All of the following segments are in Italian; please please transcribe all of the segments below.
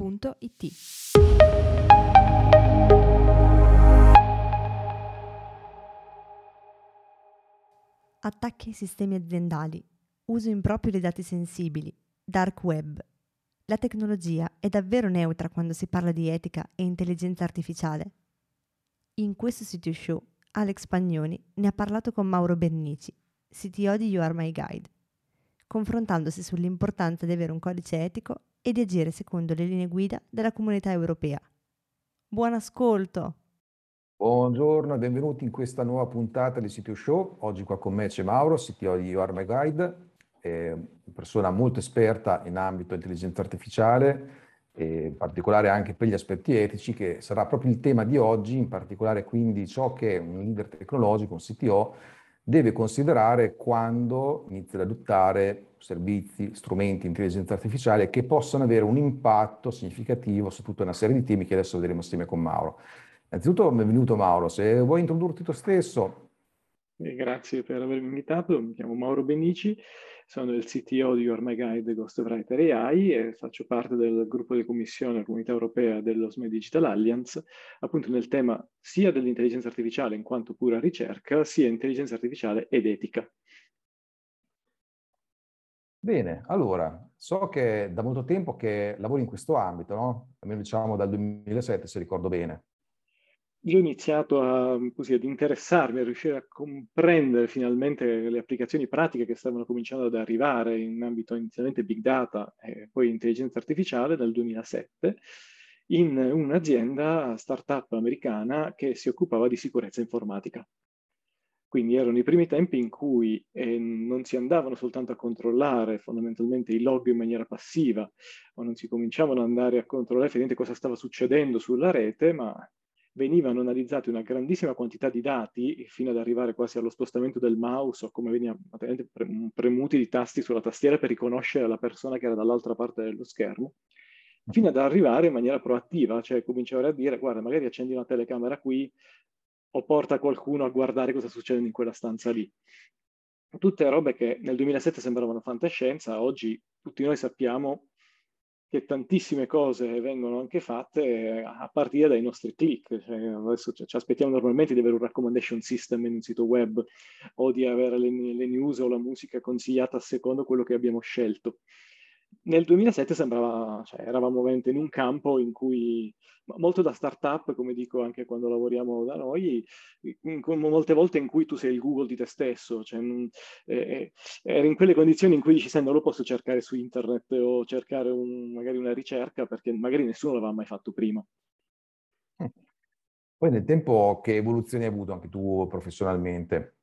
www.it. Attacchi ai sistemi aziendali, uso improprio dei dati sensibili, dark web. La tecnologia è davvero neutra quando si parla di etica e intelligenza artificiale? In questo sito show Alex Pagnoni ne ha parlato con Mauro Bernici, CTO di You Are My Guide, confrontandosi sull'importanza di avere un codice etico e di agire secondo le linee guida della comunità europea. Buon ascolto! Buongiorno e benvenuti in questa nuova puntata di Sitio Show. Oggi qua con me c'è Mauro, CTO di My Guide, una persona molto esperta in ambito intelligenza artificiale, in particolare anche per gli aspetti etici, che sarà proprio il tema di oggi, in particolare quindi ciò che un leader tecnologico, un CTO, deve considerare quando inizia ad adottare servizi, strumenti, intelligenza artificiale che possano avere un impatto significativo su tutta una serie di temi che adesso vedremo assieme con Mauro. Innanzitutto, benvenuto Mauro, se vuoi introdurti tu stesso. Grazie per avermi invitato, mi chiamo Mauro Benici, sono il CTO di Your My Guide Ghostwriter AI e faccio parte del gruppo di commissione della Comunità Europea dello SME Digital Alliance, appunto nel tema sia dell'intelligenza artificiale in quanto pura ricerca, sia intelligenza artificiale ed etica. Bene, allora, so che da molto tempo che lavori in questo ambito, no? Almeno diciamo dal 2007, se ricordo bene. Io ho iniziato a, così, ad interessarmi, a riuscire a comprendere finalmente le applicazioni pratiche che stavano cominciando ad arrivare in ambito inizialmente big data e poi intelligenza artificiale nel 2007 in un'azienda startup americana che si occupava di sicurezza informatica. Quindi erano i primi tempi in cui eh, non si andavano soltanto a controllare fondamentalmente i log in maniera passiva, o non si cominciavano ad andare a controllare effettivamente cosa stava succedendo sulla rete, ma venivano analizzati una grandissima quantità di dati fino ad arrivare quasi allo spostamento del mouse o come veniva premuti di tasti sulla tastiera per riconoscere la persona che era dall'altra parte dello schermo, fino ad arrivare in maniera proattiva, cioè cominciare a dire guarda magari accendi una telecamera qui, o porta qualcuno a guardare cosa succede in quella stanza lì. Tutte robe che nel 2007 sembravano fantascienza, oggi tutti noi sappiamo che tantissime cose vengono anche fatte a partire dai nostri click. Cioè, adesso ci aspettiamo normalmente di avere un recommendation system in un sito web o di avere le, le news o la musica consigliata a secondo quello che abbiamo scelto nel 2007 sembrava, cioè, eravamo veramente in un campo in cui molto da startup, come dico anche quando lavoriamo da noi, molte volte in cui tu sei il Google di te stesso, cioè, eh, eri in quelle condizioni in cui dici, se non lo posso cercare su internet o cercare un, magari una ricerca perché magari nessuno l'aveva mai fatto prima. Poi nel tempo che evoluzioni hai avuto anche tu professionalmente?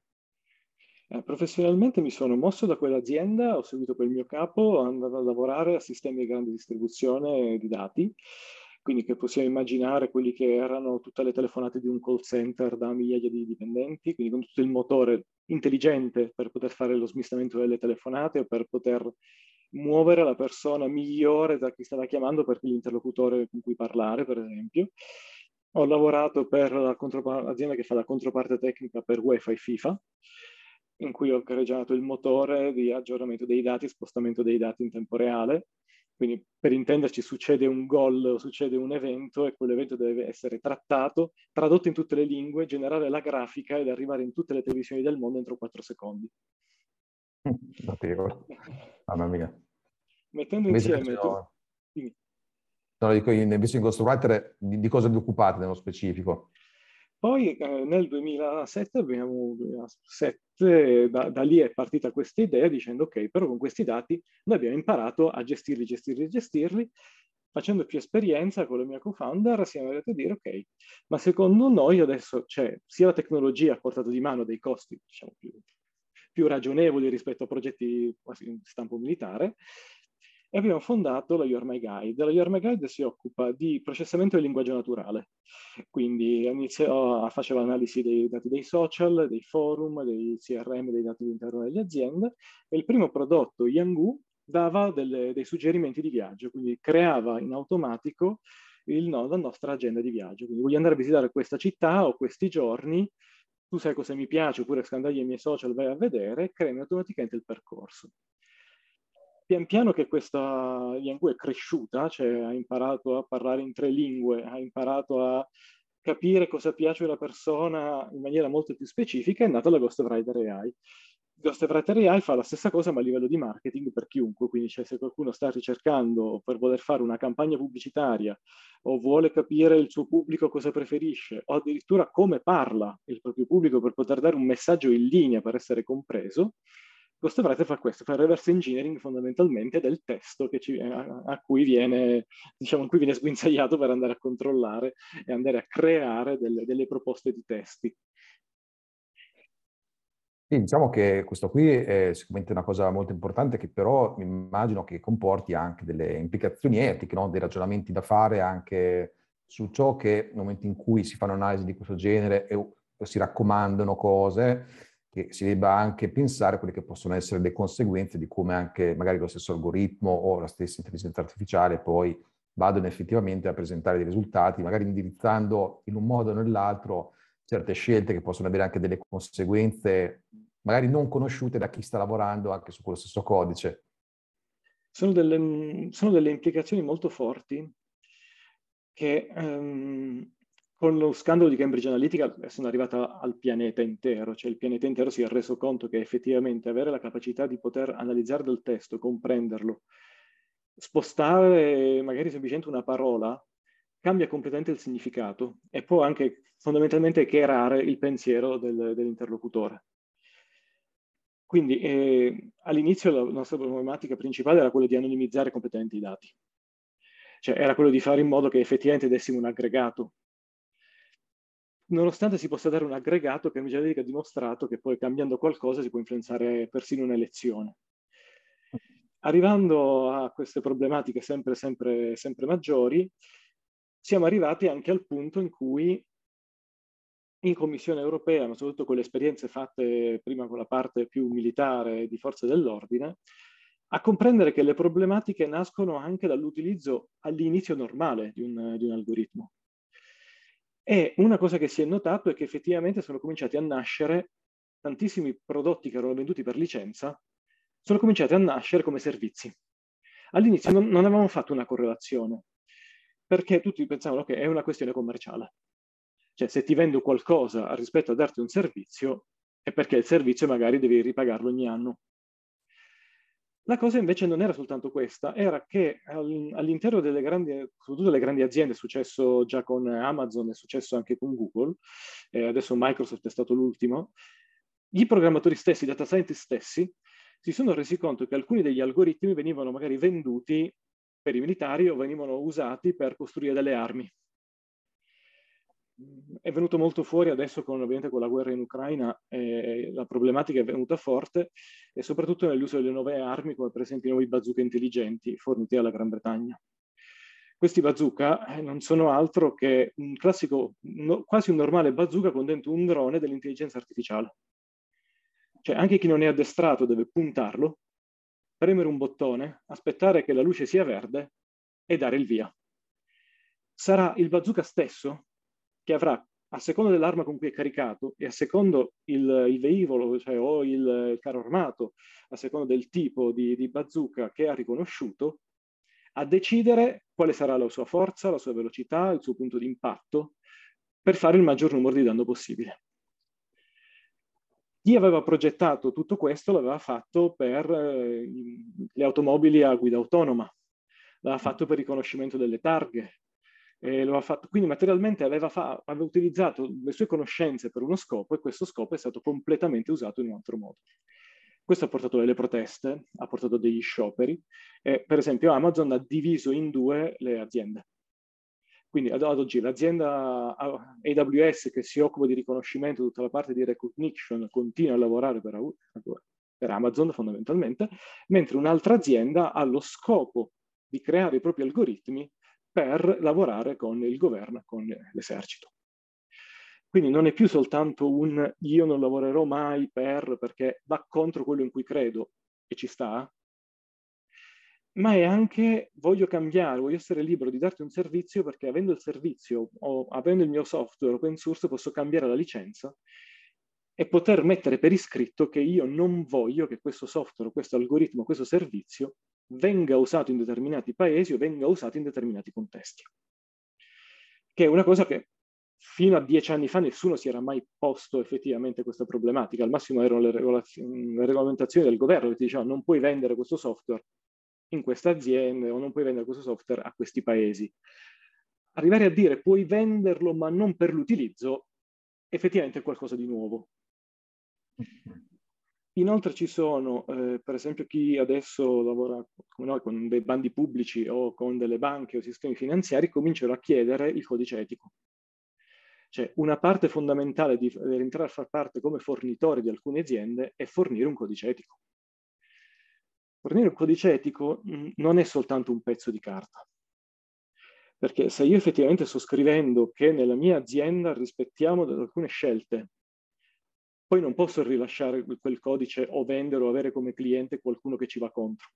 Eh, professionalmente mi sono mosso da quell'azienda, ho seguito quel mio capo, andavo a lavorare a sistemi di grande distribuzione di dati, quindi che possiamo immaginare quelli che erano tutte le telefonate di un call center da migliaia di dipendenti, quindi con tutto il motore intelligente per poter fare lo smistamento delle telefonate o per poter muovere la persona migliore da chi stava chiamando per l'interlocutore con cui parlare, per esempio. Ho lavorato per l'azienda che fa la controparte tecnica per e FIFA, in cui ho gareggiato il motore di aggiornamento dei dati, spostamento dei dati in tempo reale. Quindi per intenderci succede un gol o succede un evento e quell'evento deve essere trattato, tradotto in tutte le lingue, generare la grafica ed arrivare in tutte le televisioni del mondo entro 4 secondi. Notevole, mamma mia. Mettendo invece insieme... No, tu... no, dico, invece in Ghostwriter di, di cosa vi occupate nello specifico? Poi eh, nel 2007, abbiamo, 2007 da, da, lì è partita questa idea dicendo ok, però con questi dati noi abbiamo imparato a gestirli, gestirli, gestirli. Facendo più esperienza con la mia co-founder siamo arrivati a dire ok, ma secondo noi adesso c'è sia la tecnologia a portata di mano dei costi diciamo, più, più ragionevoli rispetto a progetti in stampo militare, e abbiamo fondato la Your My Guide. La Your My Guide si occupa di processamento del linguaggio naturale, quindi iniziò, faceva analisi dei dati dei social, dei forum, dei CRM, dei dati all'interno delle aziende e il primo prodotto, Yangu, dava delle, dei suggerimenti di viaggio, quindi creava in automatico il, no, la nostra agenda di viaggio. Quindi voglio andare a visitare questa città o questi giorni, tu sai cosa mi piace, oppure scandagli ai miei social, vai a vedere, creami automaticamente il percorso pian piano che questa lingua è cresciuta, cioè ha imparato a parlare in tre lingue, ha imparato a capire cosa piace alla persona in maniera molto più specifica, è nata la Ghostwriter AI. Ghostwriter AI fa la stessa cosa ma a livello di marketing per chiunque, quindi cioè, se qualcuno sta ricercando per voler fare una campagna pubblicitaria o vuole capire il suo pubblico cosa preferisce o addirittura come parla il proprio pubblico per poter dare un messaggio in linea per essere compreso, Ghostwriter fa questo, fa il reverse engineering fondamentalmente del testo ci, a, a, cui viene, diciamo, in cui viene sguinzagliato per andare a controllare e andare a creare delle, delle proposte di testi. Sì, diciamo che questo qui è sicuramente una cosa molto importante che però immagino che comporti anche delle implicazioni etiche, no? dei ragionamenti da fare anche su ciò che nel momento in cui si fanno analisi di questo genere e si raccomandano cose, che si debba anche pensare a quelle che possono essere le conseguenze di come anche magari lo stesso algoritmo o la stessa intelligenza artificiale poi vadano effettivamente a presentare dei risultati, magari indirizzando in un modo o nell'altro certe scelte che possono avere anche delle conseguenze magari non conosciute da chi sta lavorando anche su quello stesso codice. Sono delle, sono delle implicazioni molto forti che um, con lo scandalo di Cambridge Analytica sono arrivata al pianeta intero, cioè il pianeta intero si è reso conto che effettivamente avere la capacità di poter analizzare del testo, comprenderlo, spostare magari semplicemente una parola, cambia completamente il significato e può anche fondamentalmente kerare il pensiero del, dell'interlocutore. Quindi eh, all'inizio la nostra problematica principale era quella di anonimizzare completamente i dati. Cioè era quello di fare in modo che effettivamente dessimo un aggregato nonostante si possa dare un aggregato, Cambridge Analytica ha dimostrato che poi cambiando qualcosa si può influenzare persino un'elezione. Arrivando a queste problematiche sempre, sempre, sempre maggiori, siamo arrivati anche al punto in cui in Commissione europea, ma soprattutto con le esperienze fatte prima con la parte più militare di forze dell'ordine, a comprendere che le problematiche nascono anche dall'utilizzo all'inizio normale di un, di un algoritmo. E una cosa che si è notato è che effettivamente sono cominciati a nascere tantissimi prodotti che erano venduti per licenza, sono cominciati a nascere come servizi. All'inizio non, non avevamo fatto una correlazione, perché tutti pensavano che è una questione commerciale. Cioè, se ti vendo qualcosa rispetto a darti un servizio, è perché il servizio magari devi ripagarlo ogni anno. La cosa invece non era soltanto questa, era che all'interno delle grandi, soprattutto delle grandi aziende, è successo già con Amazon, è successo anche con Google, eh, adesso Microsoft è stato l'ultimo, i programmatori stessi, i data scientist stessi, si sono resi conto che alcuni degli algoritmi venivano magari venduti per i militari o venivano usati per costruire delle armi è venuto molto fuori adesso con, ovviamente con la guerra in Ucraina, eh, la problematica è venuta forte e soprattutto nell'uso delle nuove armi come per esempio i nuovi bazooka intelligenti forniti dalla Gran Bretagna. Questi bazooka eh, non sono altro che un classico, no, quasi un normale bazooka con dentro un drone dell'intelligenza artificiale. Cioè anche chi non è addestrato deve puntarlo, premere un bottone, aspettare che la luce sia verde e dare il via. Sarà il bazooka stesso che avrà, a seconda dell'arma con cui è caricato e a seconda il, il velivolo cioè, o il, il, carro armato, a seconda del tipo di, di bazooka che ha riconosciuto, a decidere quale sarà la sua forza, la sua velocità, il suo punto di impatto, per fare il maggior numero di danno possibile. Chi aveva progettato tutto questo l'aveva fatto per eh, le automobili a guida autonoma, l'aveva fatto per riconoscimento delle targhe, eh, quindi materialmente aveva, fa, aveva, utilizzato le sue conoscenze per uno scopo e questo scopo è stato completamente usato in un altro modo. Questo ha portato delle proteste, ha portato degli scioperi e per esempio Amazon ha diviso in due le aziende. Quindi ad, oggi l'azienda AWS che si occupa di riconoscimento, tutta la parte di recognition, continua a lavorare per per Amazon fondamentalmente, mentre un'altra azienda ha lo scopo di creare i propri algoritmi per lavorare con il governo, con l'esercito. Quindi non è più soltanto un io non lavorerò mai per, perché va contro quello in cui credo e ci sta, ma è anche voglio cambiare, voglio essere libero di darti un servizio perché avendo il servizio o avendo il mio software open source posso cambiare la licenza e poter mettere per iscritto che io non voglio che questo software, questo algoritmo, questo servizio venga usato in determinati paesi o venga usato in determinati contesti. Che è una cosa che fino a dieci anni fa nessuno si era mai posto effettivamente questa problematica. Al massimo erano le, le regolamentazioni del governo che ti dicevano non puoi vendere questo software in queste aziende o non puoi vendere questo software a questi paesi. Arrivare a dire puoi venderlo ma non per l'utilizzo, effettivamente è qualcosa di nuovo. Inoltre ci sono, eh, per esempio, chi adesso lavora noi con dei bandi pubblici o con delle banche o sistemi finanziari, cominciano a chiedere il codice etico. Cioè, una parte fondamentale di, entrare a far parte come fornitore di alcune aziende è fornire un codice etico. Fornire un codice etico mh, non è soltanto un pezzo di carta. Perché se io effettivamente sto scrivendo che nella mia azienda rispettiamo alcune scelte poi non posso rilasciare quel codice o vendere o avere come cliente qualcuno che ci va contro.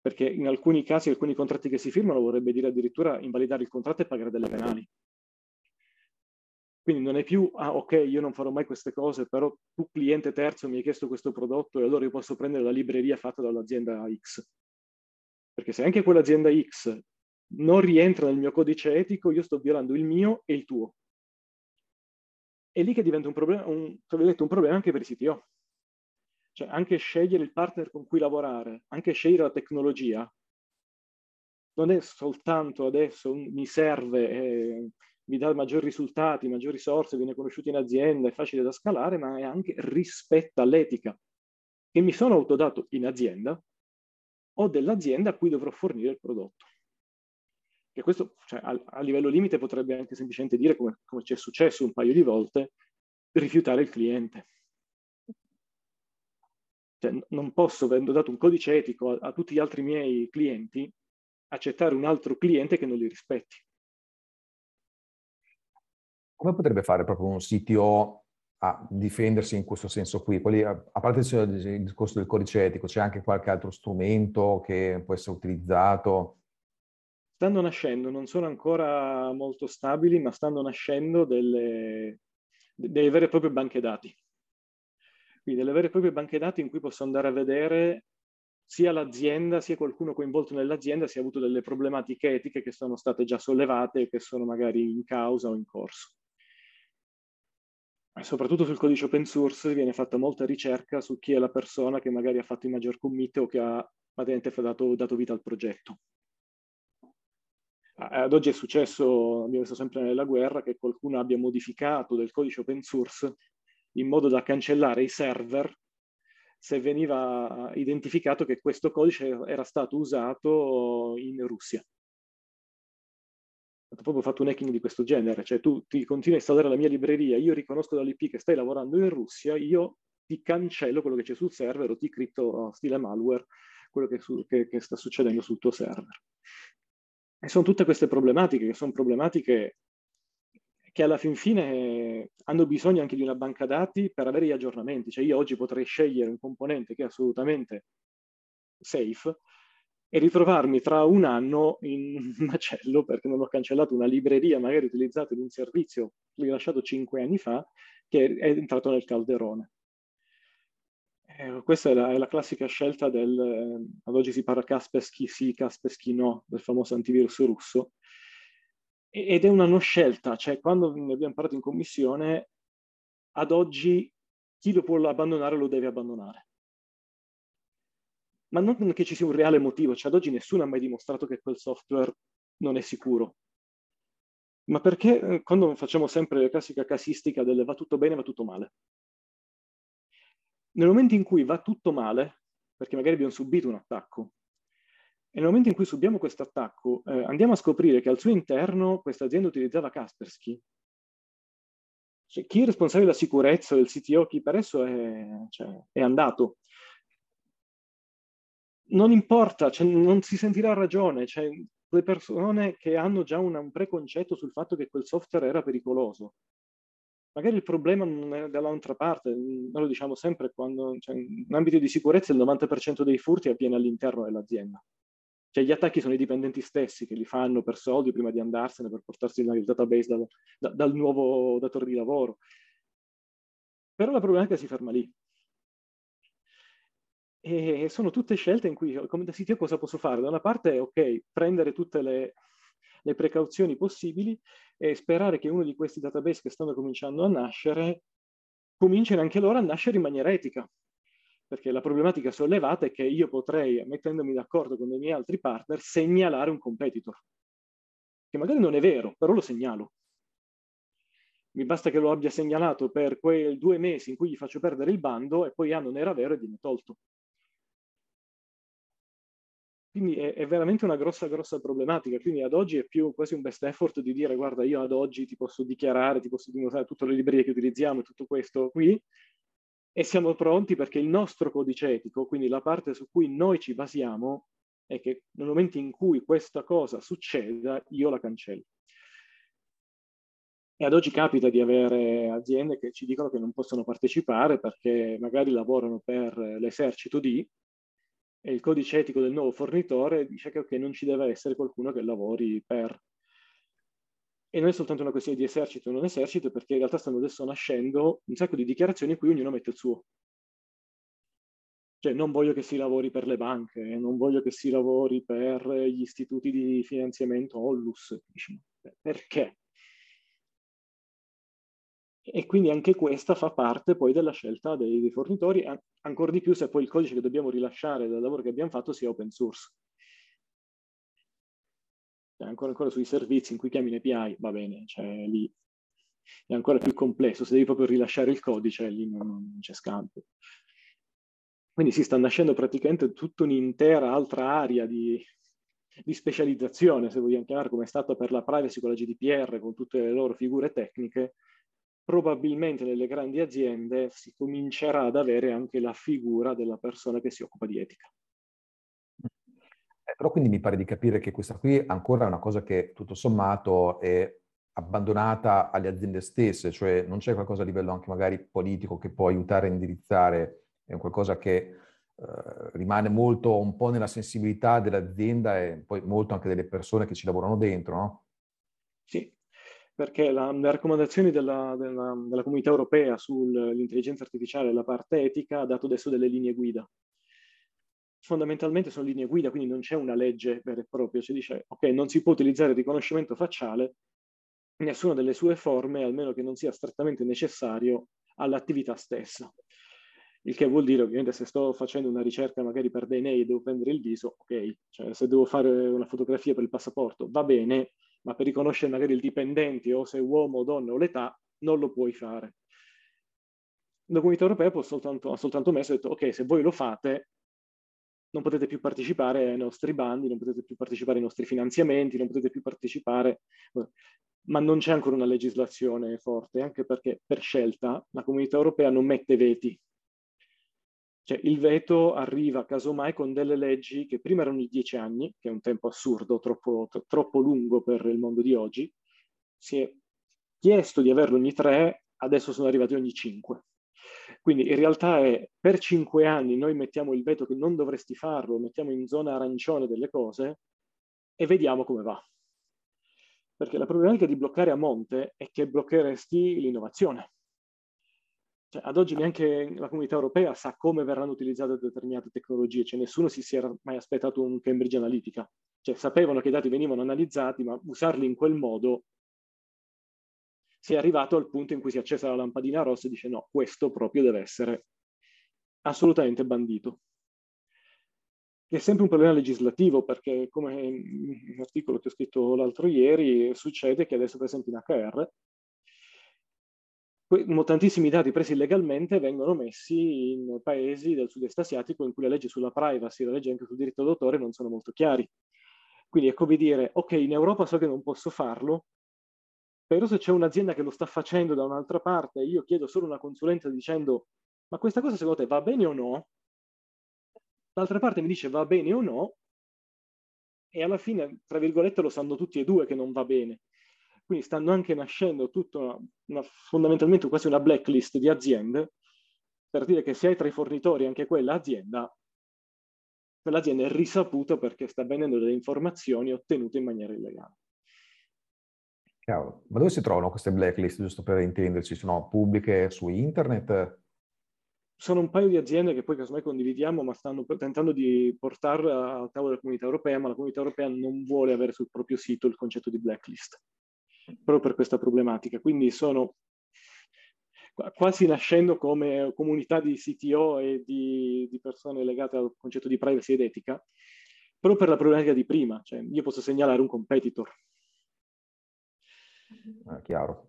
Perché in alcuni casi, alcuni contratti che si firmano vorrebbe dire addirittura invalidare il contratto e pagare delle penali. Quindi non è più, ah ok, io non farò mai queste cose, però tu cliente terzo mi hai chiesto questo prodotto e allora io posso prendere la libreria fatta dall'azienda X. Perché se anche quell'azienda X non rientra nel mio codice etico, io sto violando il mio e il tuo è lì che diventa un problema, un, un problema anche per i CTO. Cioè anche scegliere il partner con cui lavorare, anche scegliere la tecnologia, non è soltanto adesso mi serve, eh, mi dà maggiori risultati, maggiori risorse, viene conosciuto in azienda, è facile da scalare, ma è anche rispetto all'etica che mi sono autodato in azienda o dell'azienda a cui dovrò fornire il prodotto. E questo cioè, a, a, livello limite potrebbe anche semplicemente dire, come, come ci è successo un paio di volte, rifiutare il cliente. Cioè, non posso, avendo dato un codice etico a, a, tutti gli altri miei clienti, accettare un altro cliente che non li rispetti. Come potrebbe fare proprio un CTO a difendersi in questo senso qui? Quali, a parte il discorso del codice etico, c'è anche qualche altro strumento che può essere utilizzato? Stanno nascendo, non sono ancora molto stabili, ma stanno nascendo delle, delle vere e proprie banche dati. Quindi delle vere e proprie banche dati in cui posso andare a vedere sia l'azienda, sia qualcuno coinvolto nell'azienda, se ha avuto delle problematiche etiche che sono state già sollevate e che sono magari in causa o in corso. Soprattutto sul codice open source viene fatta molta ricerca su chi è la persona che magari ha fatto il maggior commit o che ha dato, dato vita al progetto. Ad oggi è successo, abbiamo visto sempre nella guerra, che qualcuno abbia modificato del codice open source in modo da cancellare i server se veniva identificato che questo codice era stato usato in Russia. Ho proprio fatto un hacking di questo genere, cioè tu ti continui a installare la mia libreria, io riconosco dall'IP che stai lavorando in Russia, io ti cancello quello che c'è sul server o ti cripto stile malware quello che, su, che, che sta succedendo sul tuo server. E sono tutte queste problematiche che sono problematiche che alla fin fine hanno bisogno anche di una banca dati per avere gli aggiornamenti. Cioè io oggi potrei scegliere un componente che è assolutamente safe e ritrovarmi tra un anno in macello perché non ho cancellato una libreria magari utilizzata in un servizio rilasciato cinque anni fa che è entrato nel calderone. Eh, questa è la, è la, classica scelta del, eh, ad oggi si parla Kaspersky sì, Kaspersky no, del famoso antivirus russo, e, ed è una non scelta, cioè quando ne abbiamo parlato in commissione, ad oggi chi lo può abbandonare lo deve abbandonare. Ma non che ci sia un reale motivo, cioè ad oggi nessuno ha mai dimostrato che quel software non è sicuro. Ma perché eh, quando facciamo sempre la classica casistica del va tutto bene, va tutto male? Nel momento in cui va tutto male, perché magari abbiamo subito un attacco, e nel momento in cui subiamo questo attacco, eh, andiamo a scoprire che al suo interno questa azienda utilizzava Kaspersky, Cioè, chi è responsabile della sicurezza del CTO, chi per esso è, cioè, è andato. Non importa, cioè, non si sentirà ragione. Cioè, le persone che hanno già una, un preconcetto sul fatto che quel software era pericoloso. Magari il problema non è dall'altra parte, noi lo diciamo sempre quando cioè, in ambito di sicurezza il 90% dei furti avviene all'interno dell'azienda. Cioè gli attacchi sono i dipendenti stessi che li fanno per soldi prima di andarsene, per portarsi il database dal, da, dal nuovo datore di lavoro. Però la problematica si ferma lì. E sono tutte scelte in cui, come da CTO, cosa posso fare? Da una parte, ok, prendere tutte le, le precauzioni possibili e sperare che uno di questi database che stanno cominciando a nascere cominciano anche loro a nascere in maniera etica perché la problematica sollevata è che io potrei, mettendomi d'accordo con i miei altri partner, segnalare un competitor, che magari non è vero, però lo segnalo. Mi basta che lo abbia segnalato per quei due mesi in cui gli faccio perdere il bando e poi ah, non era vero e viene tolto. Quindi è, è, veramente una grossa, grossa problematica. Quindi ad oggi è più quasi un best effort di dire guarda, io ad oggi ti posso dichiarare, ti posso dimostrare tutte le librerie che utilizziamo, tutto questo qui, e siamo pronti perché il nostro codice etico, quindi la parte su cui noi ci basiamo, è che nel momento in cui questa cosa succeda, io la cancello. E ad oggi capita di avere aziende che ci dicono che non possono partecipare perché magari lavorano per l'esercito di e il codice etico del nuovo fornitore dice che okay, non ci deve essere qualcuno che lavori per e non è soltanto una questione di esercito o non esercito, perché in realtà stanno adesso nascendo un sacco di dichiarazioni in cui ognuno mette il suo. Cioè, non voglio che si lavori per le banche, non voglio che si lavori per gli istituti di finanziamento Ollus. Perché? E quindi anche questa fa parte poi della scelta dei, dei fornitori, ancora di più se poi il codice che dobbiamo rilasciare dal lavoro che abbiamo fatto sia open source ancora, ancora sui servizi in cui chiami l'API, va bene, cioè lì è ancora più complesso, se devi proprio rilasciare il codice lì non, non c'è scambio. Quindi si sta nascendo praticamente tutta un'intera altra area di, di specializzazione, se vogliamo chiamare, come è stata per la privacy con la GDPR, con tutte le loro figure tecniche, probabilmente nelle grandi aziende si comincerà ad avere anche la figura della persona che si occupa di etica. Però quindi mi pare di capire che questa qui ancora è una cosa che tutto sommato è abbandonata alle aziende stesse, cioè non c'è qualcosa a livello anche magari politico che può aiutare a indirizzare, è qualcosa che eh, rimane molto un po' nella sensibilità dell'azienda e poi molto anche delle persone che ci lavorano dentro, no? Sì, perché la, le raccomandazioni della, della, della comunità europea sull'intelligenza artificiale e la parte etica ha dato adesso delle linee guida fondamentalmente sono linee guida, quindi non c'è una legge vera e propria, ci dice ok, non si può utilizzare il riconoscimento facciale in nessuna delle sue forme, almeno che non sia strettamente necessario all'attività stessa. Il che vuol dire, ovviamente, se sto facendo una ricerca magari per DNA e devo prendere il viso, ok, cioè se devo fare una fotografia per il passaporto, va bene, ma per riconoscere magari il dipendente o se è uomo o donna o l'età, non lo puoi fare. La comunità europea soltanto, ha soltanto messo e detto, ok, se voi lo fate, non potete più partecipare ai nostri bandi, non potete più partecipare ai nostri finanziamenti, non potete più partecipare, ma non c'è ancora una legislazione forte, anche perché per scelta la comunità europea non mette veti. Cioè il veto arriva casomai con delle leggi che prima erano di dieci anni, che è un tempo assurdo, troppo, troppo lungo per il mondo di oggi, si è chiesto di averlo ogni tre, adesso sono arrivati ogni cinque. Quindi in realtà è per cinque anni noi mettiamo il veto che non dovresti farlo, mettiamo in zona arancione delle cose e vediamo come va. Perché la problematica di bloccare a monte è che bloccheresti l'innovazione. Cioè, ad oggi neanche la comunità europea sa come verranno utilizzate determinate tecnologie, cioè nessuno si, si era mai aspettato un Cambridge Analytica. Cioè sapevano che i dati venivano analizzati, ma usarli in quel modo si è arrivato al punto in cui si è accesa la lampadina rossa e dice no, questo proprio deve essere assolutamente bandito. È sempre un problema legislativo perché, come in un articolo che ho scritto l'altro ieri, succede che adesso, per esempio, in HR, tantissimi dati presi illegalmente vengono messi in paesi del sud-est asiatico in cui le leggi sulla privacy e le leggi anche sul diritto d'autore non sono molto chiari. Quindi è come dire, ok, in Europa so che non posso farlo, Però se c'è un'azienda che lo sta facendo da un'altra parte, io chiedo solo una consulenza dicendo ma questa cosa secondo te va bene o no? L'altra parte mi dice va bene o no, e alla fine, tra virgolette, lo sanno tutti e due che non va bene. Quindi stanno anche nascendo tutta una, una, fondamentalmente quasi una blacklist di aziende per dire che se hai tra i fornitori anche quella azienda, quell'azienda è risaputa perché sta vendendo delle informazioni ottenute in maniera illegale. Chiaro. Ma dove si trovano queste blacklist, giusto per intenderci? Sono pubbliche su internet? Sono un paio di aziende che poi casomai condividiamo, ma stanno tentando di portarle al tavolo della comunità europea, ma la comunità europea non vuole avere sul proprio sito il concetto di blacklist, proprio per questa problematica. Quindi sono quasi nascendo come comunità di CTO e di, di, persone legate al concetto di privacy ed etica, proprio per la problematica di prima, cioè io posso segnalare un competitor. Ah, chiaro.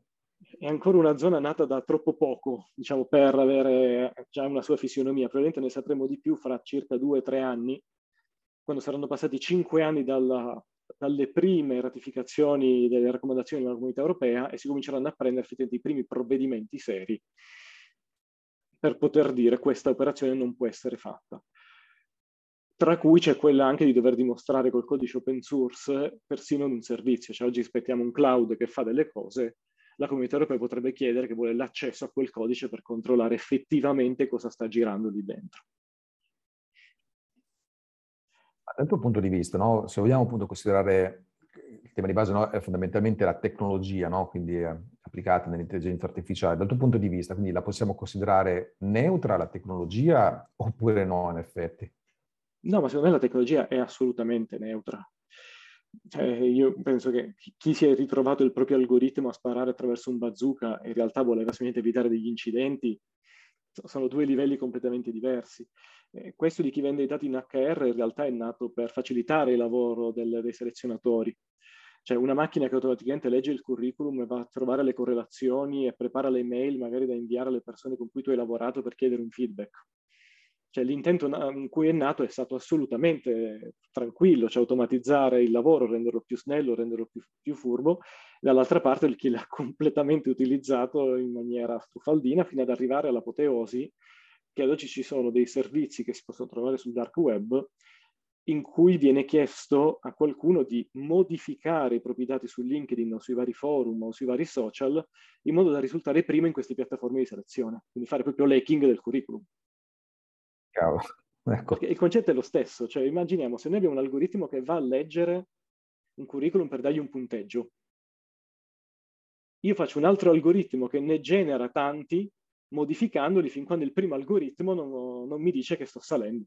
È ancora una zona nata da troppo poco, diciamo, per avere già una sua fisionomia. Probabilmente ne sapremo di più fra circa due o tre anni, quando saranno passati cinque anni dalla, dalle prime ratificazioni delle raccomandazioni della comunità europea e si cominceranno a prendere effettivamente i primi provvedimenti seri per poter dire questa operazione non può essere fatta. Tra cui c'è quella anche di dover dimostrare col codice open source persino in un servizio. Cioè oggi aspettiamo un cloud che fa delle cose, la comunità europea potrebbe chiedere che vuole l'accesso a quel codice per controllare effettivamente cosa sta girando lì dentro. Dal tuo punto di vista, no? se vogliamo appunto considerare il tema di base no? è fondamentalmente la tecnologia, no? quindi eh, applicata nell'intelligenza artificiale, dal tuo punto di vista, quindi la possiamo considerare neutra la tecnologia oppure no in effetti? No, ma secondo me la tecnologia è assolutamente neutra. Cioè, io penso che chi si è ritrovato il proprio algoritmo a sparare attraverso un bazooka in realtà voleva semplicemente evitare degli incidenti, sono due livelli completamente diversi. Eh, questo di chi vende i dati in HR in realtà è nato per facilitare il lavoro del, dei selezionatori. Cioè una macchina che automaticamente legge il curriculum e va a trovare le correlazioni e prepara le mail magari da inviare alle persone con cui tu hai lavorato per chiedere un feedback. Cioè l'intento in cui è nato è stato assolutamente tranquillo, cioè automatizzare il lavoro, renderlo più snello, renderlo più, più furbo. Dall'altra parte chi l'ha completamente utilizzato in maniera strufaldina fino ad arrivare all'apoteosi che ad oggi ci sono dei servizi che si possono trovare sul dark web in cui viene chiesto a qualcuno di modificare i propri dati su LinkedIn o sui vari forum o sui vari social in modo da risultare prima in queste piattaforme di selezione, quindi fare proprio l'hacking del curriculum. Cavolo. Ecco. il concetto è lo stesso, cioè immaginiamo se noi abbiamo un algoritmo che va a leggere un curriculum per dargli un punteggio. Io faccio un altro algoritmo che ne genera tanti modificandoli fin quando il primo algoritmo non, non mi dice che sto salendo.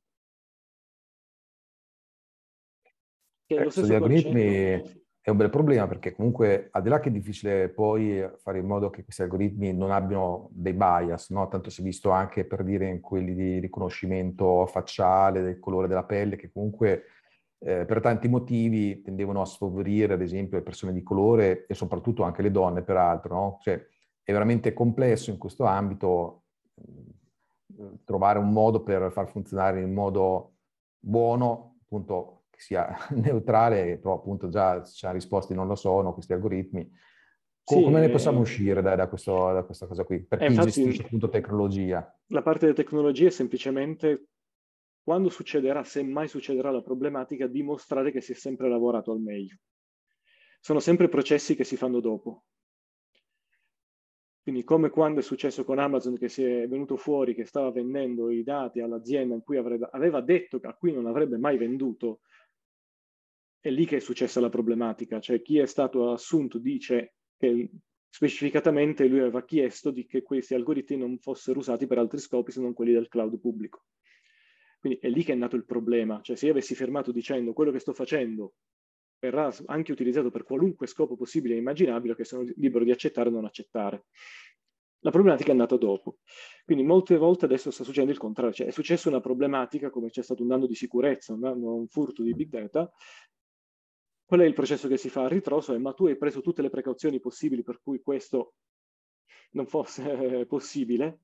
Che eh, gli algoritmi è un bel problema perché comunque al di là che è difficile poi fare in modo che questi algoritmi non abbiano dei bias, no? tanto si è visto anche per dire in quelli di riconoscimento facciale, del colore della pelle, che comunque eh, per tanti motivi tendevano a sfavorire ad esempio le persone di colore e soprattutto anche le donne peraltro, no? cioè è veramente complesso in questo ambito mm, trovare un modo per far funzionare in modo buono, appunto che sia neutrale, però appunto già ci ha risposti non lo sono questi algoritmi. Come, sì, ne possiamo eh, uscire da, da, questo, da, questa cosa qui? Per eh, chi infatti, gestisce appunto tecnologia? La parte delle tecnologie è semplicemente quando succederà, se mai succederà la problematica, dimostrare che si è sempre lavorato al meglio. Sono sempre processi che si fanno dopo. Quindi come quando è successo con Amazon che si è venuto fuori che stava vendendo i dati all'azienda in cui avrebbe, aveva detto a cui non avrebbe mai venduto, è lì che è successa la problematica. Cioè chi è stato assunto dice che specificatamente lui aveva chiesto di che questi algoritmi non fossero usati per altri scopi se non quelli del cloud pubblico. Quindi è lì che è nato il problema. Cioè se io avessi fermato dicendo quello che sto facendo verrà anche utilizzato per qualunque scopo possibile e immaginabile che sono libero di accettare o non accettare. La problematica è nata dopo. Quindi molte volte adesso sta succedendo il contrario, cioè è successa una problematica come c'è stato un danno di sicurezza, un, danno, un furto di big data, qual è il processo che si fa a ritroso? È ma tu hai preso tutte le precauzioni possibili per cui questo non fosse possibile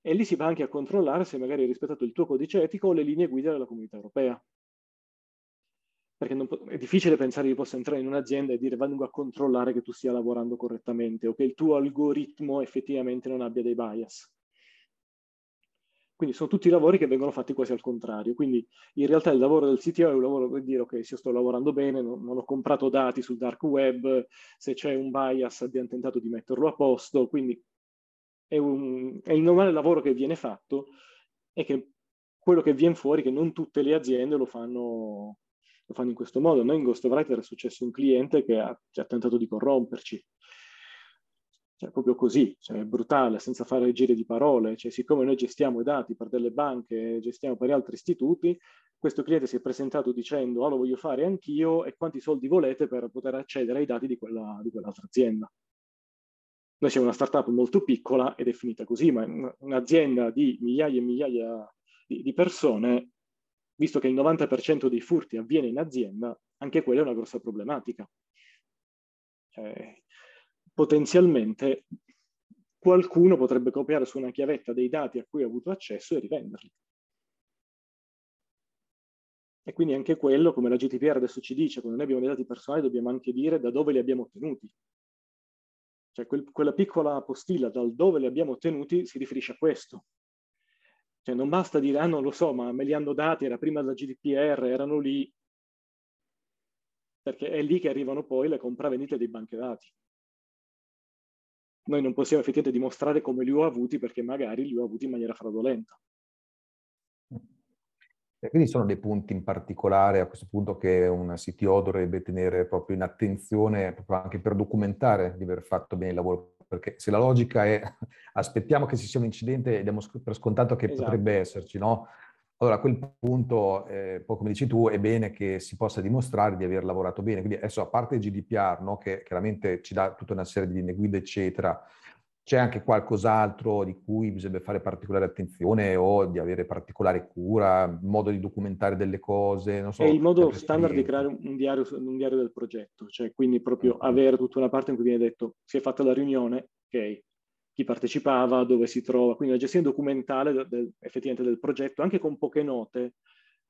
e lì si va anche a controllare se magari hai rispettato il tuo codice etico o le linee guida della comunità europea. Perché po- è difficile pensare che possa entrare in un'azienda e dire vengo a controllare che tu stia lavorando correttamente o che il tuo algoritmo effettivamente non abbia dei bias. Quindi sono tutti lavori che vengono fatti quasi al contrario. Quindi in realtà il lavoro del CTO è un lavoro per dire ok, se io sto lavorando bene, non, non ho comprato dati sul dark web, se c'è un bias abbiamo tentato di metterlo a posto, quindi è, un, è il normale lavoro che viene fatto e che quello che viene fuori che non tutte le aziende lo fanno, lo fanno in questo modo. Noi in Ghostwriter è successo un cliente che ha, ha tentato di corromperci. Cioè, proprio così, cioè, brutale, senza fare giri di parole. Cioè, siccome noi gestiamo i dati per delle banche, gestiamo per altri istituti, questo cliente si è presentato dicendo, ah, lo voglio fare anch'io, e quanti soldi volete per poter accedere ai dati di, quella, di quell'altra azienda. Noi siamo una startup molto piccola ed è finita così, ma un'azienda di migliaia e migliaia di, di persone visto che il 90% dei furti avviene in azienda, anche quella è una grossa problematica. Cioè, potenzialmente qualcuno potrebbe copiare su una chiavetta dei dati a cui ha avuto accesso e rivenderli. E quindi anche quello, come la GDPR adesso ci dice, quando noi abbiamo dei dati personali dobbiamo anche dire da dove li abbiamo ottenuti. Cioè quel, quella piccola postilla dal dove li abbiamo ottenuti si riferisce a questo. Cioè non basta dire, ah non lo so, ma me li hanno dati, era prima della GDPR, erano lì, perché è lì che arrivano poi le compravendite dei banche dati. Noi non possiamo effettivamente dimostrare come li ho avuti perché magari li ho avuti in maniera fraudolenta. E quindi sono dei punti in particolare a questo punto che un CTO dovrebbe tenere proprio in attenzione proprio anche per documentare di aver fatto bene il lavoro perché se la logica è aspettiamo che ci sia un incidente e diamo per scontato che esatto. potrebbe esserci, no? Allora a quel punto, eh, poi come dici tu, è bene che si possa dimostrare di aver lavorato bene. Quindi adesso a parte il GDPR, no, che chiaramente ci dà tutta una serie di linee guida, eccetera, c'è anche qualcos'altro di cui bisogna fare particolare attenzione o di avere particolare cura, modo di documentare delle cose? Non so, è il modo standard di creare un diario, un diario, del progetto, cioè quindi proprio avere tutta una parte in cui viene detto si è fatta la riunione, ok, chi partecipava, dove si trova, quindi la gestione documentale del, del, effettivamente del progetto, anche con poche note,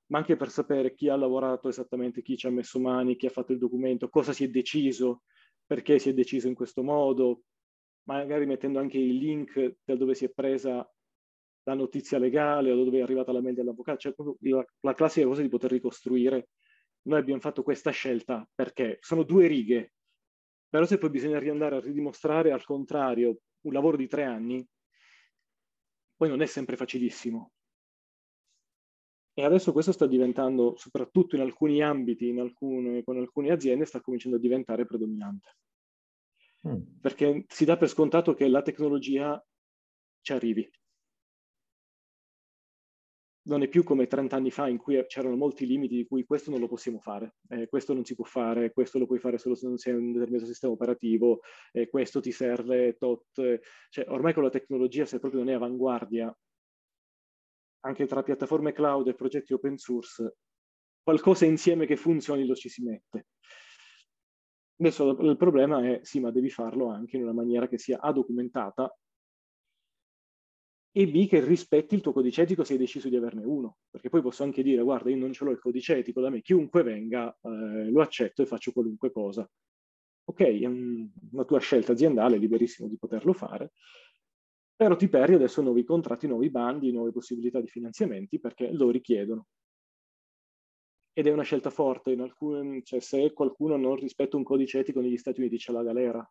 ma anche per sapere chi ha lavorato esattamente, chi ci ha messo mani, chi ha fatto il documento, cosa si è deciso, perché si è deciso in questo modo, magari mettendo anche i link da dove si è presa la notizia legale o da dove è arrivata la mail dell'avvocato, cioè la, la classica cosa di poter ricostruire. Noi abbiamo fatto questa scelta perché sono due righe, però se poi bisogna riandare a ridimostrare al contrario un lavoro di tre anni, poi non è sempre facilissimo. E adesso questo sta diventando, soprattutto in alcuni ambiti, in alcune, con alcune aziende, sta cominciando a diventare predominante. Mm. Perché si dà per scontato che la tecnologia ci arrivi. Non è più come 30 anni fa in cui c'erano molti limiti di cui questo non lo possiamo fare, eh, questo non si può fare, questo lo puoi fare solo se non sei un determinato sistema operativo, eh, questo ti serve tot. Cioè, ormai con la tecnologia, se proprio non è avanguardia, anche tra piattaforme cloud e progetti open source, qualcosa insieme che funzioni lo ci si mette. Adesso il problema è, sì, ma devi farlo anche in una maniera che sia A documentata e B che rispetti il tuo codice etico se hai deciso di averne uno. Perché poi posso anche dire, guarda, io non ce l'ho il codice etico, da me chiunque venga eh, lo accetto e faccio qualunque cosa. Ok, è un, una tua scelta aziendale, liberissimo di poterlo fare, però ti perdi adesso nuovi contratti, nuovi bandi, nuove possibilità di finanziamenti perché lo richiedono ed è una scelta forte. Alcune, cioè, se qualcuno non rispetta un codice etico negli Stati Uniti c'è la galera.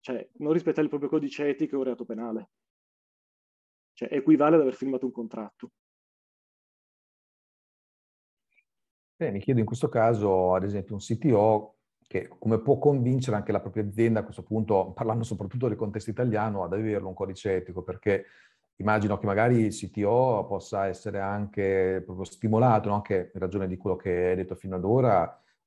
Cioè, non rispettare il proprio codice etico è un reato penale. Cioè, equivale ad aver firmato un contratto. Beh, mi chiedo in questo caso, ad esempio, un CTO che come può convincere anche la propria azienda, a questo punto, parlando soprattutto del contesto italiano, ad averlo un codice etico, perché immagino che magari il CTO possa essere anche proprio stimolato, no? anche in ragione di quello che hai detto fino ad ora,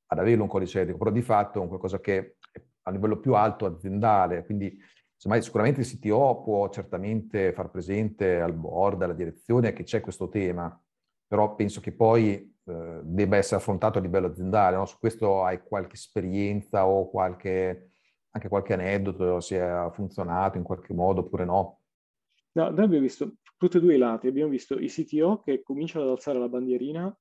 ad averlo un codice etico, però di fatto è un qualcosa che a livello più alto aziendale, quindi insomma, sicuramente il CTO può certamente far presente al board, alla direzione che c'è questo tema, però penso che poi eh, debba essere affrontato a livello aziendale. No? Su questo hai qualche esperienza o qualche, anche qualche aneddoto, se ha funzionato in qualche modo oppure no? No, noi abbiamo visto tutti e due i lati, abbiamo visto i CTO che cominciano ad alzare la bandierina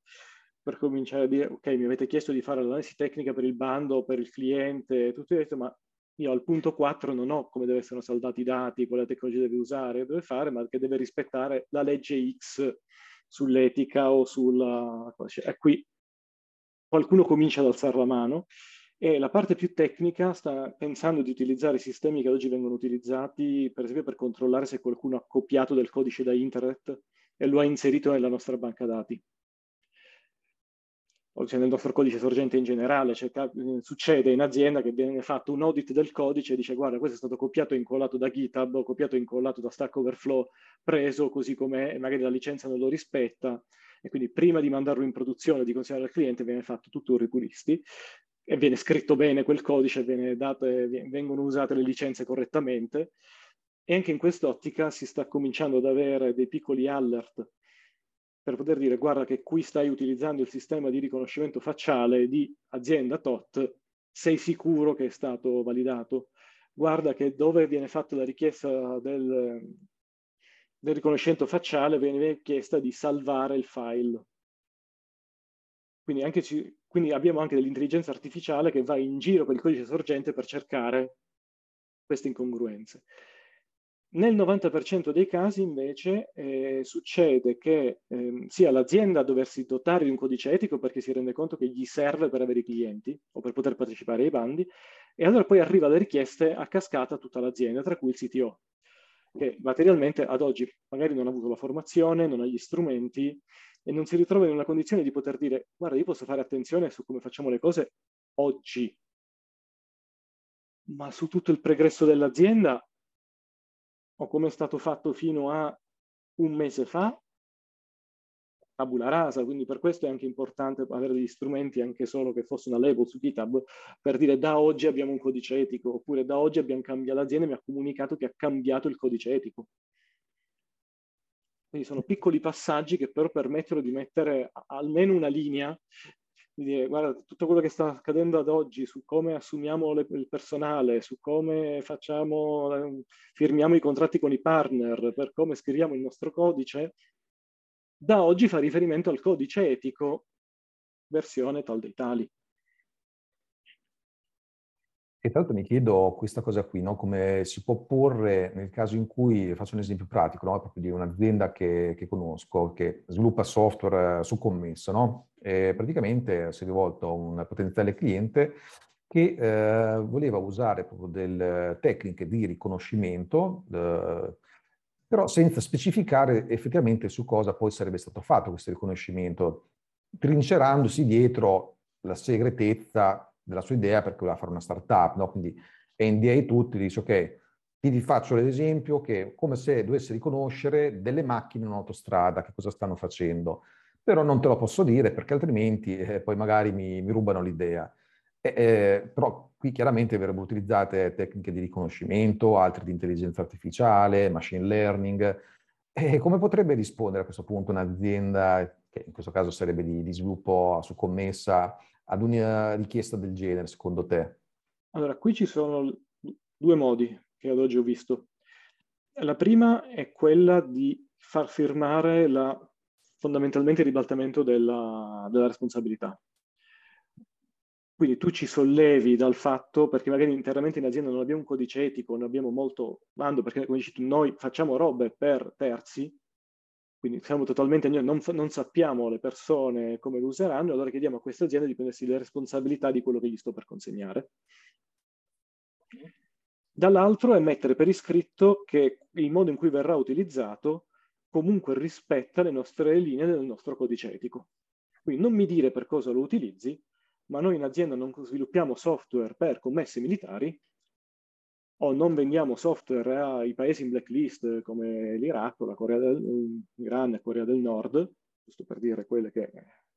per cominciare a dire, ok, mi avete chiesto di fare l'analisi tecnica per il bando, per il cliente, tutto questo, ma io al punto 4 non ho come deve essere saldati i dati, quale tecnologia deve usare, deve fare, ma che deve rispettare la legge X sull'etica o sulla... E qui qualcuno comincia ad alzare la mano e la parte più tecnica sta pensando di utilizzare i sistemi che oggi vengono utilizzati, per esempio, per controllare se qualcuno ha copiato del codice da internet e lo ha inserito nella nostra banca dati. O cioè nel nostro codice sorgente in generale, cioè, succede in azienda che viene fatto un audit del codice e dice guarda questo è stato copiato e incollato da GitHub o copiato e incollato da Stack Overflow, preso così com'è e magari la licenza non lo rispetta e quindi prima di mandarlo in produzione, di consegnare al cliente, viene fatto tutto un ripulisti e viene scritto bene quel codice, date, vengono usate le licenze correttamente. E anche in quest'ottica si sta cominciando ad avere dei piccoli alert per poter dire guarda che qui stai utilizzando il sistema di riconoscimento facciale di azienda TOT, sei sicuro che è stato validato? Guarda che dove viene fatta la richiesta del, del riconoscimento facciale viene chiesta di salvare il file. Quindi anche ci, quindi abbiamo anche dell'intelligenza artificiale che va in giro per il codice sorgente per cercare queste incongruenze. Nel 90% dei casi invece eh, succede che eh, sia l'azienda a doversi dotare di un codice etico perché si rende conto che gli serve per avere i clienti o per poter partecipare ai bandi e allora poi arriva le richieste a cascata a tutta l'azienda, tra cui il CTO, che materialmente ad oggi magari non ha avuto la formazione, non ha gli strumenti e non si ritrova in una condizione di poter dire guarda io posso fare attenzione su come facciamo le cose oggi, ma su tutto il pregresso dell'azienda o come è stato fatto fino a un mese fa, tabula rasa, quindi per questo è anche importante avere degli strumenti, anche solo che fosse una label su GitHub, per dire da oggi abbiamo un codice etico, oppure da oggi abbiamo cambiato, l'azienda mi ha comunicato che ha cambiato il codice etico. Quindi sono piccoli passaggi che però permettono di mettere almeno una linea, di dire guarda tutto quello che sta accadendo ad oggi su come assumiamo le, il personale, su come facciamo, eh, firmiamo i contratti con i partner, per come scriviamo il nostro codice, da oggi fa riferimento al codice etico versione tal dei tali. E tra l'altro mi chiedo questa cosa qui, no? come si può porre nel caso in cui, faccio un esempio pratico, no? proprio di un'azienda che, che, conosco, che sviluppa software su commesso, no? praticamente si è rivolto a un potenziale cliente che eh, voleva usare proprio delle tecniche di riconoscimento, eh, però senza specificare effettivamente su cosa poi sarebbe stato fatto questo riconoscimento, trincerandosi dietro la segretezza della sua idea perché voleva fare una startup, no? quindi NDA tutti, dice ok, ti faccio l'esempio che come se dovessi riconoscere delle macchine in un'autostrada, che cosa stanno facendo, però non te lo posso dire perché altrimenti eh, poi magari mi, mi rubano l'idea. Eh, eh, però qui chiaramente verrebbero utilizzate tecniche di riconoscimento, altre di intelligenza artificiale, machine learning. E come potrebbe rispondere a questo punto un'azienda, che in questo caso sarebbe di, di sviluppo su commessa, ad una richiesta del genere, secondo te? Allora, qui ci sono due modi che ad oggi ho visto. La prima è quella di far firmare la, fondamentalmente il ribaltamento della, della responsabilità. Quindi tu ci sollevi dal fatto, perché magari internamente in azienda non abbiamo un codice etico, non abbiamo molto mando, perché come dici tu, noi facciamo robe per terzi, quindi siamo totalmente, non, non, sappiamo le persone come lo useranno, allora chiediamo a queste aziende di prendersi le responsabilità di quello che gli sto per consegnare. Dall'altro è mettere per iscritto che il modo in cui verrà utilizzato comunque rispetta le nostre linee del nostro codice etico. Quindi non mi dire per cosa lo utilizzi, ma noi in azienda non sviluppiamo software per commesse militari, o non vendiamo software ai paesi in blacklist come l'Iraq, la Corea del, l'Iran e Corea del Nord, giusto per dire quelle che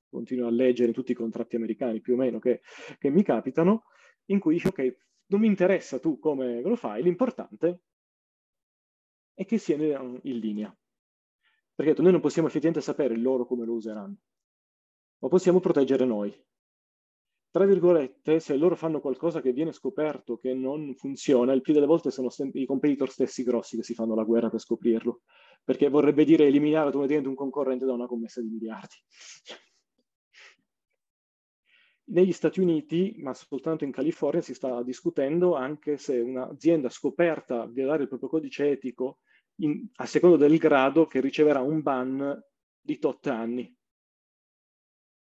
continuo a leggere tutti i contratti americani più o meno che, che mi capitano, in cui dice ok, non mi interessa tu come lo fai, l'importante è che sia in linea. Perché noi non possiamo effettivamente sapere loro come lo useranno, ma possiamo proteggere noi tra virgolette, se loro fanno qualcosa che viene scoperto che non funziona, il più delle volte sono i competitor stessi grossi che si fanno la guerra per scoprirlo, perché vorrebbe dire eliminare automaticamente un concorrente da una commessa di miliardi. Negli Stati Uniti, ma soltanto in California, si sta discutendo anche se un'azienda scoperta violare il proprio codice etico in, a secondo del grado che riceverà un ban di tot anni.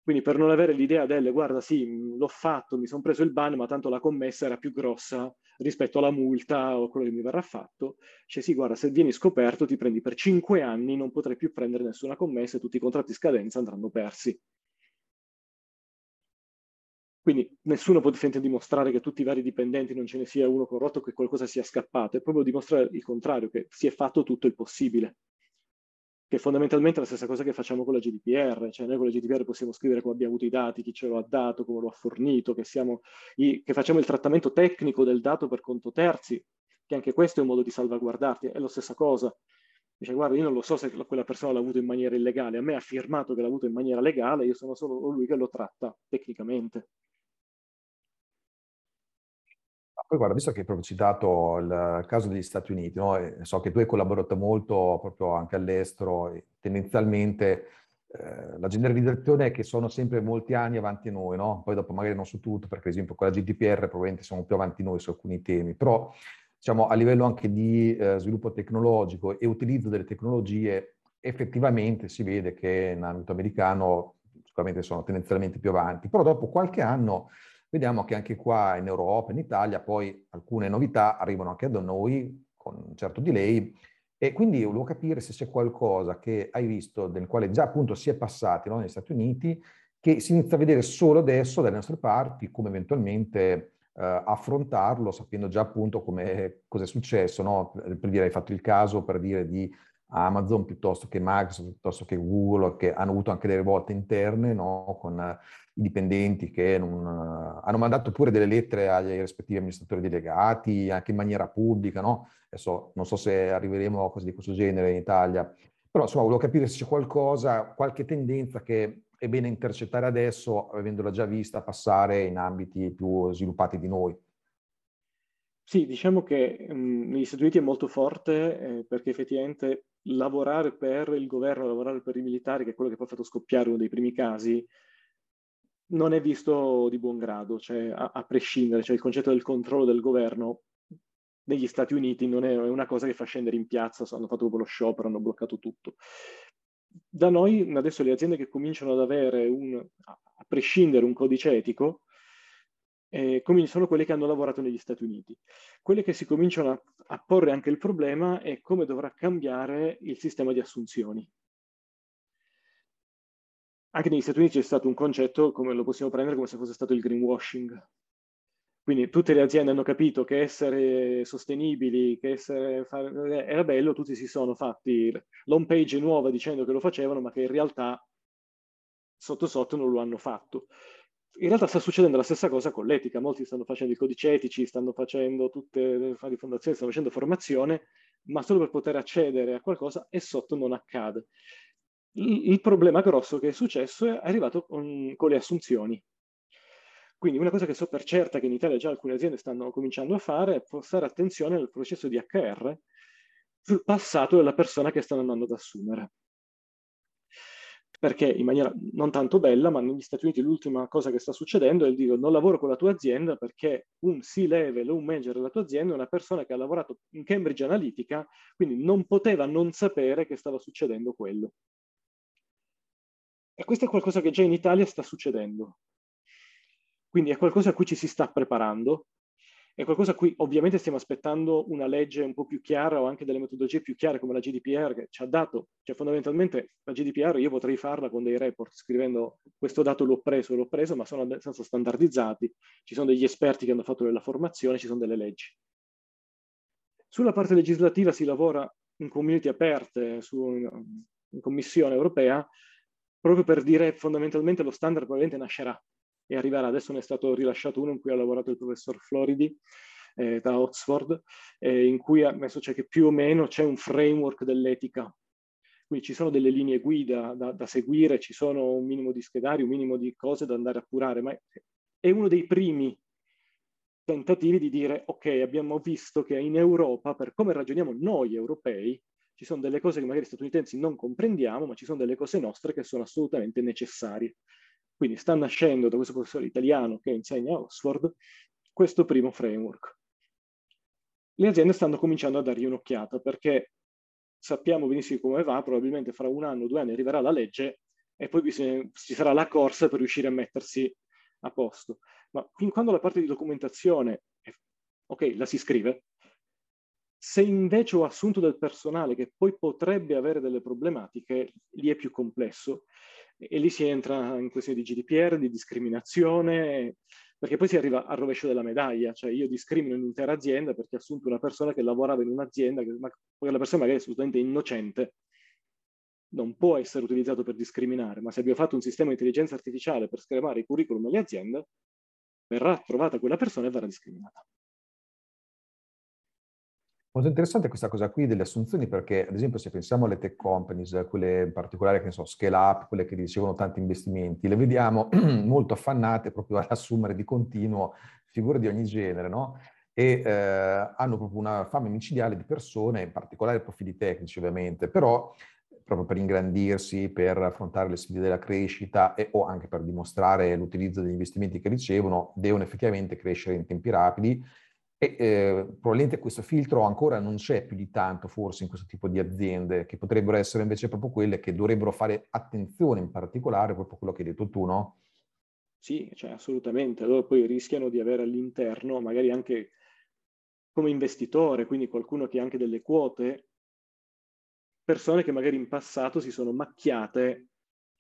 Quindi per non avere l'idea del guarda sì, l'ho fatto, mi sono preso il ban, ma tanto la commessa era più grossa rispetto alla multa o quello che mi verrà fatto, cioè sì, guarda, se vieni scoperto ti prendi per cinque anni, non potrai più prendere nessuna commessa e tutti i contratti scadenza andranno persi. Quindi nessuno può dimostrare che tutti i vari dipendenti non ce ne sia uno corrotto, che qualcosa sia scappato, è proprio dimostrare il contrario, che si è fatto tutto il possibile che fondamentalmente è la stessa cosa che facciamo con la GDPR, cioè noi con la GDPR possiamo scrivere come abbiamo avuto i dati, chi ce lo ha dato, come lo ha fornito, che, i, che facciamo il trattamento tecnico del dato per conto terzi, che anche questo è un modo di salvaguardarti, è la stessa cosa. Dice, guarda, io non lo so se quella persona l'ha avuto in maniera illegale, a me ha affermato che l'ha avuto in maniera legale, io sono solo lui che lo tratta tecnicamente. Poi guarda, visto che hai proprio citato il caso degli Stati Uniti, no? so che tu hai collaborato molto proprio anche all'estero, e tendenzialmente eh, la generalizzazione è che sono sempre molti anni avanti noi, no? poi dopo magari non su tutto, perché ad esempio con la GDPR probabilmente siamo più avanti noi su alcuni temi, però diciamo a livello anche di eh, sviluppo tecnologico e utilizzo delle tecnologie, effettivamente si vede che in ambito americano sicuramente sono tendenzialmente più avanti, però dopo qualche anno vediamo che anche qua in Europa, in Italia, poi alcune novità arrivano anche da noi con un certo delay e quindi volevo capire se c'è qualcosa che hai visto, del quale già appunto si è passati no, negli Stati Uniti, che si inizia a vedere solo adesso dalle nostre parti, come eventualmente eh, affrontarlo, sapendo già appunto cosa è successo, no? per dire hai fatto il caso per dire di Amazon piuttosto che Microsoft, piuttosto che Google, che hanno avuto anche delle rivolte interne no? con i dipendenti che non, hanno mandato pure delle lettere agli rispettivi amministratori delegati, anche in maniera pubblica, no? Adesso non so se arriveremo a cose di questo genere in Italia, però insomma volevo capire se c'è qualcosa, qualche tendenza che è bene intercettare adesso, avendola già vista passare in ambiti più sviluppati di noi. Sì, diciamo che mh, negli Stati Uniti è molto forte eh, perché effettivamente lavorare per il governo, lavorare per i militari, che è quello che poi ha fatto scoppiare uno dei primi casi, non è visto di buon grado, cioè a, a, prescindere, cioè il concetto del controllo del governo negli Stati Uniti non è una cosa che fa scendere in piazza, hanno fatto proprio lo sciopero, hanno bloccato tutto. Da noi adesso le aziende che cominciano ad avere un, a prescindere un codice etico, eh, sono quelle che hanno lavorato negli Stati Uniti. Quelle che si cominciano a, a porre anche il problema è come dovrà cambiare il sistema di assunzioni anche negli Stati Uniti c'è stato un concetto, come lo possiamo prendere come se fosse stato il greenwashing. Quindi tutte le aziende hanno capito che essere sostenibili, che essere, fare, era bello, tutti si sono fatti l'home page nuova dicendo che lo facevano, ma che in realtà sotto sotto non lo hanno fatto. In realtà sta succedendo la stessa cosa con l'etica, molti stanno facendo i codici etici, stanno facendo tutte le fondazioni, stanno facendo formazione, ma solo per poter accedere a qualcosa e sotto non accade il problema grosso che è successo è arrivato con, con, le assunzioni. Quindi una cosa che so per certa che in Italia già alcune aziende stanno cominciando a fare è prestare attenzione al processo di HR sul passato della persona che stanno andando ad assumere. Perché in maniera non tanto bella, ma negli Stati Uniti l'ultima cosa che sta succedendo è il dire non lavoro con la tua azienda perché un C-level o un manager della tua azienda è una persona che ha lavorato in Cambridge Analytica, quindi non poteva non sapere che stava succedendo quello. E questo è qualcosa che già in Italia sta succedendo. Quindi è qualcosa a cui ci si sta preparando, è qualcosa a cui ovviamente stiamo aspettando una legge un po' più chiara o anche delle metodologie più chiare come la GDPR che ci ha dato, cioè fondamentalmente la GDPR io potrei farla con dei report scrivendo questo dato l'ho preso, l'ho preso, ma sono abbastanza standardizzati, ci sono degli esperti che hanno fatto della formazione, ci sono delle leggi. Sulla parte legislativa si lavora in community aperte, su, in Commissione europea, proprio per dire fondamentalmente lo standard probabilmente nascerà e arriverà. Adesso ne è stato rilasciato uno in cui ha lavorato il professor Floridi eh, da Oxford, eh, in cui ha messo cioè, che più o meno c'è un framework dell'etica. Quindi ci sono delle linee guida da, da seguire, ci sono un minimo di schedari, un minimo di cose da andare a curare, ma è uno dei primi tentativi di dire ok, abbiamo visto che in Europa, per come ragioniamo noi europei, ci sono delle cose che magari statunitensi non comprendiamo, ma ci sono delle cose nostre che sono assolutamente necessarie. Quindi sta nascendo da questo professore italiano che insegna a Oxford questo primo framework. Le aziende stanno cominciando a dargli un'occhiata perché sappiamo benissimo come va, probabilmente fra un anno o due anni arriverà la legge e poi ci sarà la corsa per riuscire a mettersi a posto. Ma fin quando la parte di documentazione, ok, la si scrive, se invece ho assunto del personale che poi potrebbe avere delle problematiche, lì è più complesso e lì si entra in questione di GDPR, di discriminazione, perché poi si arriva al rovescio della medaglia, cioè io discrimino un'intera azienda perché ho assunto una persona che lavorava in un'azienda, che, ma quella persona magari è assolutamente innocente, non può essere utilizzato per discriminare, ma se abbiamo fatto un sistema di intelligenza artificiale per schermare i curriculum delle aziende, verrà trovata quella persona e verrà discriminata. Molto interessante questa cosa qui delle assunzioni perché, ad esempio, se pensiamo alle tech companies, quelle in particolare che ne so, scale up, quelle che ricevono tanti investimenti, le vediamo molto affannate proprio ad assumere di continuo figure di ogni genere, no? E eh, hanno proprio una fame micidiale di persone, in particolare profili tecnici ovviamente, però proprio per ingrandirsi, per affrontare le sfide della crescita e, o anche per dimostrare l'utilizzo degli investimenti che ricevono, devono effettivamente crescere in tempi rapidi e eh, probabilmente questo filtro ancora non c'è più di tanto forse in questo tipo di aziende, che potrebbero essere invece proprio quelle che dovrebbero fare attenzione in particolare, proprio quello che hai detto tu, no? Sì, cioè, assolutamente. Loro poi rischiano di avere all'interno, magari anche come investitore, quindi qualcuno che ha anche delle quote, persone che magari in passato si sono macchiate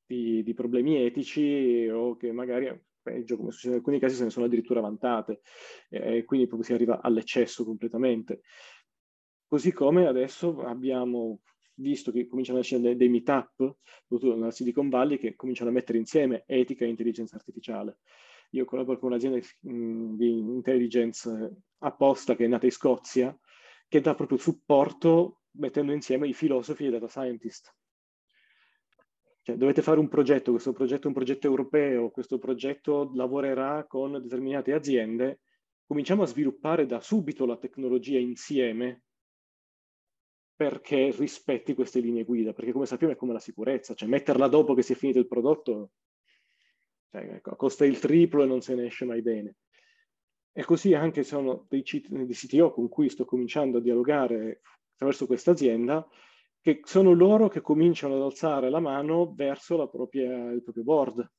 di, di problemi etici o che magari peggio, come succede in alcuni casi, se ne sono addirittura vantate, e quindi proprio si arriva all'eccesso completamente. Così come adesso abbiamo visto che cominciano essere dei, dei meet-up, soprattutto nella Silicon Valley, che cominciano a mettere insieme etica e intelligenza artificiale. Io collaboro con un'azienda di intelligence apposta che è nata in Scozia, che dà proprio supporto mettendo insieme i filosofi e i data scientist. Cioè, dovete fare un progetto, questo progetto è un progetto europeo, questo progetto lavorerà con determinate aziende, cominciamo a sviluppare da subito la tecnologia insieme perché rispetti queste linee guida, perché come sappiamo è come la sicurezza, cioè metterla dopo che si è finito il prodotto cioè, ecco, costa il triplo e non se ne esce mai bene. E così anche sono dei, CTO con cui sto cominciando a dialogare attraverso questa azienda, che sono loro che cominciano ad alzare la mano verso propria, il proprio board.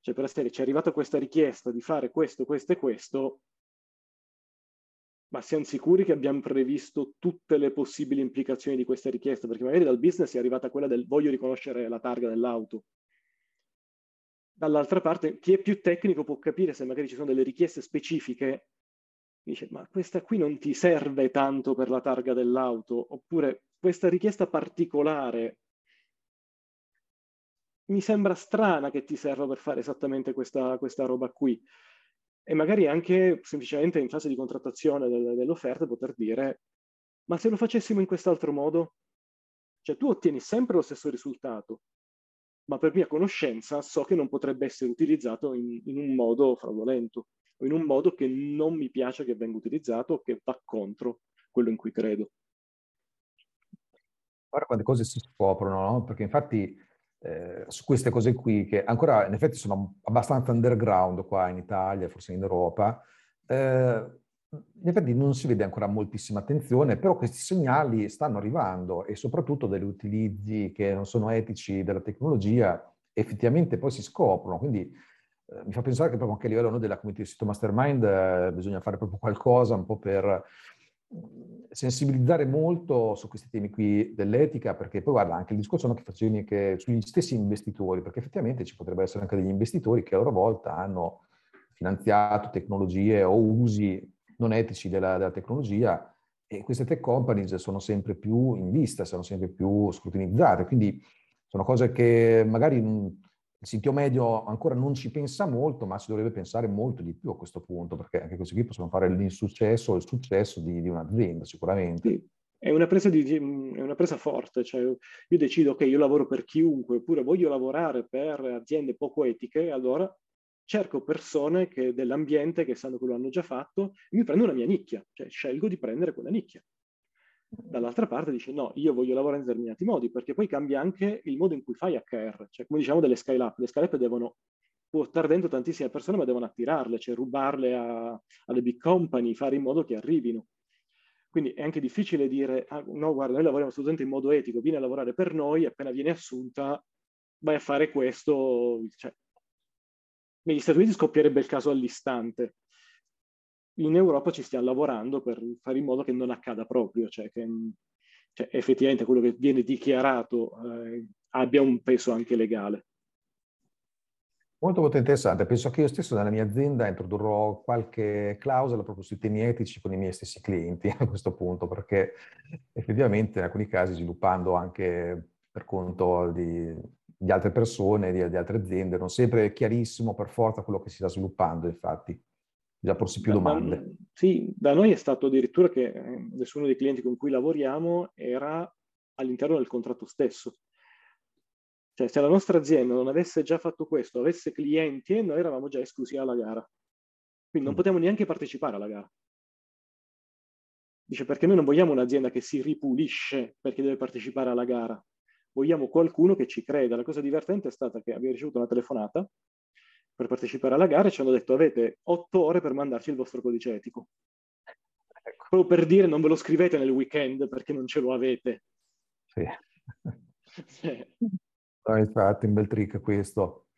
Cioè per la ci è arrivata questa richiesta di fare questo, questo e questo, ma siamo sicuri che abbiamo previsto tutte le possibili implicazioni di questa richiesta? Perché magari dal business è arrivata quella del voglio riconoscere la targa dell'auto. Dall'altra parte, chi è più tecnico può capire se magari ci sono delle richieste specifiche dice ma questa qui non ti serve tanto per la targa dell'auto, oppure questa richiesta particolare mi sembra strana che ti serva per fare esattamente questa, questa roba qui. E magari anche semplicemente in fase di contrattazione del, dell'offerta poter dire, ma se lo facessimo in quest'altro modo? Cioè tu ottieni sempre lo stesso risultato, ma per mia conoscenza so che non potrebbe essere utilizzato in, in un modo fraudolento o in un modo che non mi piace che venga utilizzato o che va contro quello in cui credo. Guarda quante cose si scoprono, no? Perché infatti eh, su queste cose qui, che ancora in effetti sono abbastanza underground qua in Italia, forse in Europa, eh, in effetti non si vede ancora moltissima attenzione, però questi segnali stanno arrivando e soprattutto degli utilizzi che non sono etici della tecnologia effettivamente poi si scoprono. Quindi eh, mi fa pensare che proprio anche a livello no, della community di sito mastermind eh, bisogna fare proprio qualcosa un po' per sensibilizzare molto su questi temi qui dell'etica, perché poi guarda anche il discorso che facevi che sugli stessi investitori, perché effettivamente ci potrebbero essere anche degli investitori che a loro volta hanno finanziato tecnologie o usi non etici della, della tecnologia e queste tech companies sono sempre più in vista, sono sempre più scrutinizzate, quindi sono cose che magari il sito medio ancora non ci pensa molto, ma si dovrebbe pensare molto di più a questo punto, perché anche questi qui possono fare l'insuccesso o il successo di, di un'azienda, sicuramente. Sì. È una, presa di, è una presa forte, cioè io decido che io lavoro per chiunque, oppure voglio lavorare per aziende poco etiche, allora cerco persone che, dell'ambiente che sanno che lo hanno già fatto e mi prendo una mia nicchia, cioè scelgo di prendere quella nicchia. Dall'altra parte dice no, io voglio lavorare in determinati modi, perché poi cambia anche il modo in cui fai HR, cioè come diciamo delle scale up, le scale up devono può stare dentro tantissime persone, ma devono attirarle, cioè rubarle a, alle big company, fare in modo che arrivino. Quindi è anche difficile dire, ah, no, guarda, noi lavoriamo assolutamente in modo etico, vieni a lavorare per noi, appena viene assunta, vai a fare questo. Cioè, negli Stati Uniti scoppierebbe il caso all'istante. In Europa ci stiamo lavorando per fare in modo che non accada proprio, cioè che cioè, effettivamente quello che viene dichiarato eh, abbia un peso anche legale. Molto molto interessante, penso che io stesso nella mia azienda introdurrò qualche clausola proprio sui temi etici con i miei stessi clienti a questo punto, perché effettivamente in alcuni casi sviluppando anche per conto di, di altre persone, di, di, altre aziende, non sempre è chiarissimo per forza quello che si sta sviluppando, infatti. Già porsi più domande. Da, sì, da noi è stato addirittura che eh, nessuno dei clienti con cui lavoriamo era all'interno del contratto stesso. Cioè, se la nostra azienda non avesse già fatto questo, avesse clienti, noi eravamo già esclusi alla gara. Quindi non mm. potevamo neanche partecipare alla gara. Dice perché noi non vogliamo un'azienda che si ripulisce perché deve partecipare alla gara. Vogliamo qualcuno che ci creda. La cosa divertente è stata che abbiamo ricevuto una telefonata per partecipare alla gara e ci hanno detto avete otto ore per mandarci il vostro codice etico. Ecco. Proprio per dire non ve lo scrivete nel weekend perché non ce lo avete. Sì. No, infatti, un bel trick questo.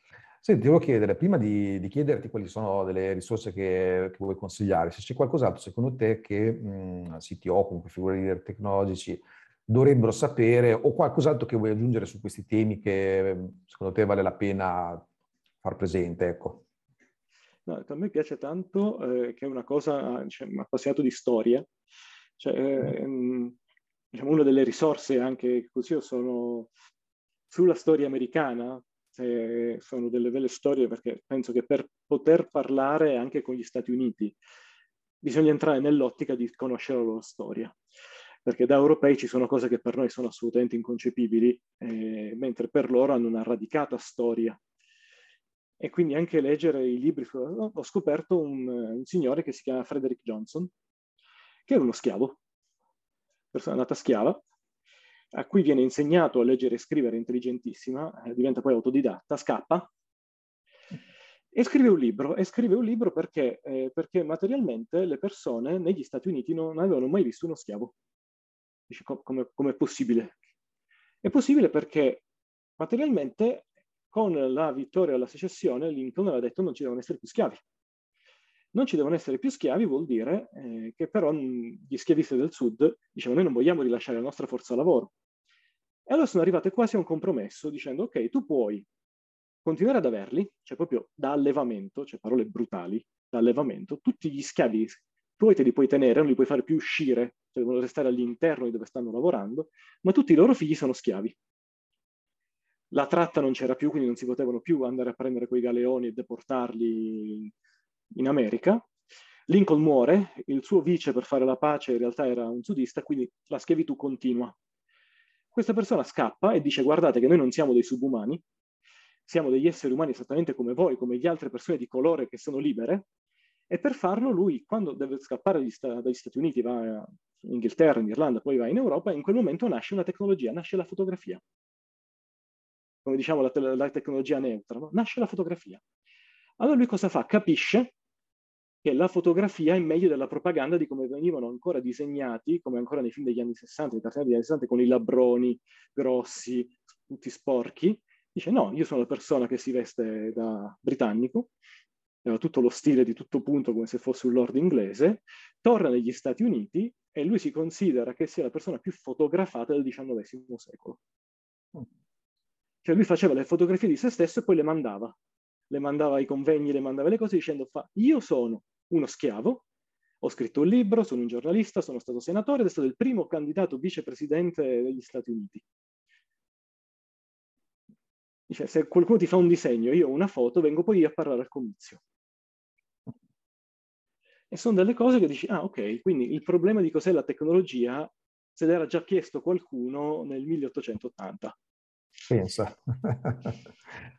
Senti, ti volevo chiedere, prima di, di, chiederti quali sono delle risorse che, che, vuoi consigliare, se c'è qualcos'altro secondo te che mh, CTO, comunque figure leader tecnologici, dovrebbero sapere o qualcos'altro che vuoi aggiungere su questi temi che secondo te vale la pena far presente, ecco. No, a me piace tanto, eh, che è una cosa, cioè, mi appassionato di storia, cioè, eh, diciamo, una delle risorse anche così io sono sulla storia americana, eh, sono delle belle storie perché penso che per poter parlare anche con gli Stati Uniti bisogna entrare nell'ottica di conoscere la loro storia. Perché da europei ci sono cose che per noi sono assolutamente inconcepibili, eh, mentre per loro hanno una radicata storia. E quindi anche leggere i libri, ho scoperto un, un signore che si chiama Frederick Johnson, che era uno schiavo, persona nata schiava, a cui viene insegnato a leggere e scrivere intelligentissima, eh, diventa poi autodidatta, scappa e scrive un libro. E scrive un libro perché, eh, perché materialmente le persone negli Stati Uniti non avevano mai visto uno schiavo. Dice, come è possibile? È possibile perché materialmente con la vittoria alla secessione Lincoln aveva detto non ci devono essere più schiavi non ci devono essere più schiavi vuol dire eh, che però gli schiavisti del sud dicevano noi non vogliamo rilasciare la nostra forza lavoro. E allora sono arrivate quasi a un compromesso dicendo ok, tu puoi continuare ad averli, cioè proprio da allevamento, cioè parole brutali, da allevamento, tutti gli schiavi tu te li puoi tenere, non li puoi fare più uscire, cioè devono restare all'interno di dove stanno lavorando, ma tutti i loro figli sono schiavi. La tratta non c'era più, quindi non si potevano più andare a prendere quei galeoni e deportarli in America. Lincoln muore, il suo vice per fare la pace in realtà era un sudista, quindi la schiavitù continua. Questa persona scappa e dice guardate che noi non siamo dei subumani, siamo degli esseri umani esattamente come voi, come le altre persone di colore che sono libere, e per farlo lui, quando deve scappare dagli, dagli Stati Uniti, va in Inghilterra, in Irlanda, poi va in Europa, in quel momento nasce una tecnologia, nasce la fotografia. Come diciamo la, te- la tecnologia neutra, no? nasce la fotografia. Allora lui cosa fa? Capisce che la fotografia è meglio della propaganda di come venivano ancora disegnati, come ancora nei film degli anni 60, nei cartoni degli anni 60, con i labbroni grossi, tutti sporchi. Dice no, io sono la persona che si veste da britannico, aveva tutto lo stile di tutto punto come se fosse un lord inglese, torna negli Stati Uniti e lui si considera che sia la persona più fotografata del XIX secolo. Cioè lui faceva le fotografie di se stesso e poi le mandava le mandava ai convegni, le mandava le cose dicendo fa, io sono uno schiavo, ho scritto un libro, sono un giornalista, sono stato senatore ed è stato il primo candidato vicepresidente degli Stati Uniti. Dice, se qualcuno ti fa un disegno, io ho una foto, vengo poi io a parlare al comizio. E sono delle cose che dici, ah ok, quindi il problema di cos'è la tecnologia se l'era già chiesto qualcuno nel 1880. Pensa.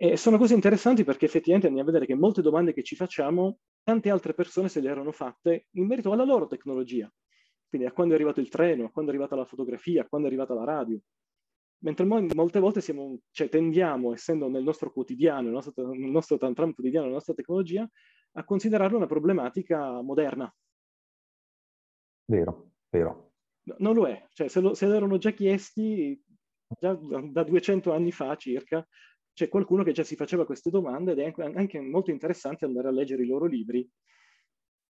E sono cose interessanti perché effettivamente andiamo a vedere che molte domande che ci facciamo, tante altre persone se le erano fatte in merito alla loro tecnologia. Quindi a quando è arrivato il treno, a quando è arrivata la fotografia, a quando è arrivata la radio. Mentre molte volte siamo, cioè, tendiamo, essendo nel nostro quotidiano, nel nostro, nel nostro tantram quotidiano, la nostra tecnologia, a considerarla una problematica moderna. Vero, vero. No, non lo è. Cioè, se, lo, se l'erano già chiesti già da 200 anni fa circa, c'è qualcuno che già si faceva queste domande ed è anche molto interessante andare a leggere i loro libri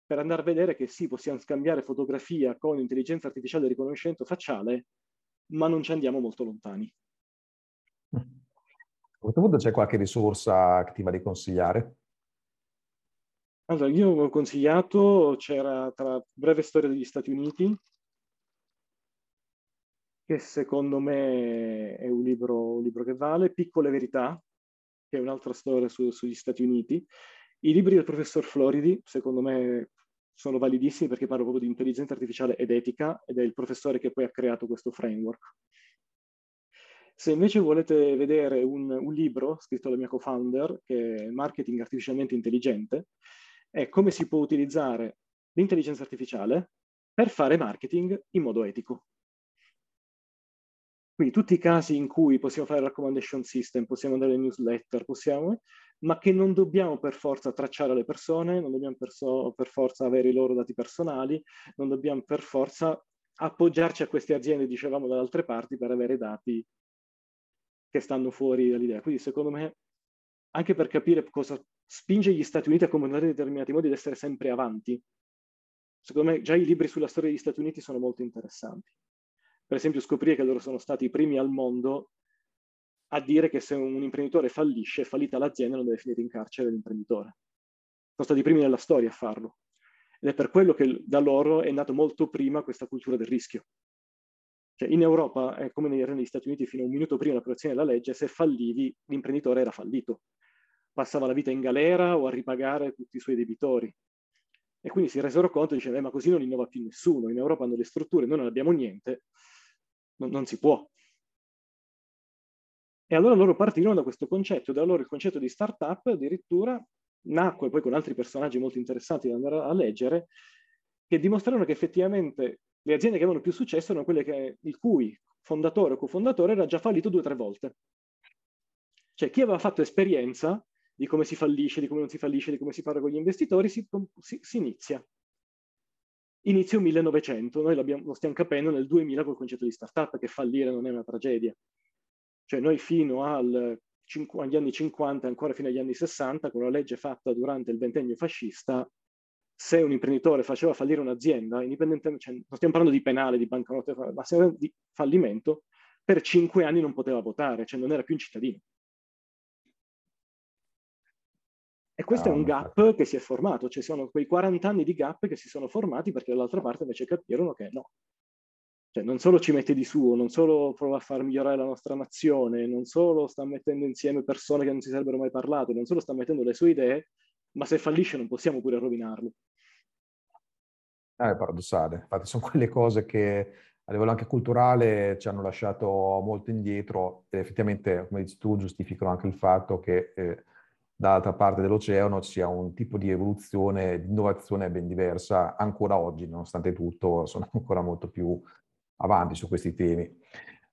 per andare a vedere che sì, possiamo scambiare fotografia con intelligenza artificiale di riconoscimento facciale, ma non ci andiamo molto lontani. A questo punto c'è qualche risorsa attiva da consigliare? Allora, io ho consigliato, c'era tra Breve Storia degli Stati Uniti, che secondo me è un libro, un libro che vale, Piccole Verità, che è un'altra storia su, sugli Stati Uniti. I libri del professor Floridi, secondo me, sono validissimi perché parlo proprio di intelligenza artificiale ed etica ed è il professore che poi ha creato questo framework. Se invece volete vedere un, un libro scritto dalla mia co-founder, che è Marketing Artificialmente Intelligente, è come si può utilizzare l'intelligenza artificiale per fare marketing in modo etico. Quindi tutti i casi in cui possiamo fare recommendation system, possiamo andare in newsletter, possiamo, ma che non dobbiamo per forza tracciare le persone, non dobbiamo per, so, per forza avere i loro dati personali, non dobbiamo per forza appoggiarci a queste aziende, dicevamo, da altre parti per avere dati che stanno fuori dall'idea. Quindi secondo me, anche per capire cosa spinge gli Stati Uniti a comunicare in determinati modi ad essere sempre avanti, secondo me già i libri sulla storia degli Stati Uniti sono molto interessanti per esempio scoprire che loro sono stati i primi al mondo a dire che se un imprenditore fallisce, fallita l'azienda, non deve finire in carcere l'imprenditore. Sono stati i primi nella storia a farlo. Ed è per quello che da loro è nato molto prima questa cultura del rischio. Cioè, in Europa, è come negli Stati Uniti, fino a un minuto prima dell'approvazione della legge, se fallivi, l'imprenditore era fallito. Passava la vita in galera o a ripagare tutti i suoi debitori. E quindi si resero conto e dicevano, eh, ma così non innova più nessuno. In Europa hanno le strutture, noi non abbiamo niente non, non si può. E allora loro partirono da questo concetto, da allora il concetto di startup addirittura nacque poi con altri personaggi molto interessanti da andare a leggere, che dimostrarono che effettivamente le aziende che avevano più successo erano quelle che, il cui fondatore o cofondatore era già fallito due o tre volte. Cioè chi aveva fatto esperienza di come si fallisce, di come non si fallisce, di come si parla con gli investitori, si, si, si inizia inizio 1900, noi lo stiamo capendo nel 2000 col concetto di startup, che fallire non è una tragedia. Cioè noi fino al, agli anni 50, ancora fino agli anni 60, con la legge fatta durante il ventennio fascista, se un imprenditore faceva fallire un'azienda, indipendentemente, cioè, non stiamo parlando di penale, di bancarotte, ma di fallimento, per cinque anni non poteva votare, cioè non era più un cittadino. E questo no, è un gap che si è formato, cioè sono quei 40 anni di gap che si sono formati perché dall'altra parte invece capirono che no. Cioè non solo ci mette di suo, non solo prova a far migliorare la nostra nazione, non solo sta mettendo insieme persone che non si sarebbero mai parlate, non solo sta mettendo le sue idee, ma se fallisce non possiamo pure rovinarlo. Eh, è paradossale, infatti sono quelle cose che a livello anche culturale ci hanno lasciato molto indietro e effettivamente, come dici tu, giustificano anche il fatto che eh, dall'altra parte dell'oceano sia un tipo di evoluzione, di innovazione ben diversa ancora oggi, nonostante tutto sono ancora molto più avanti su questi temi.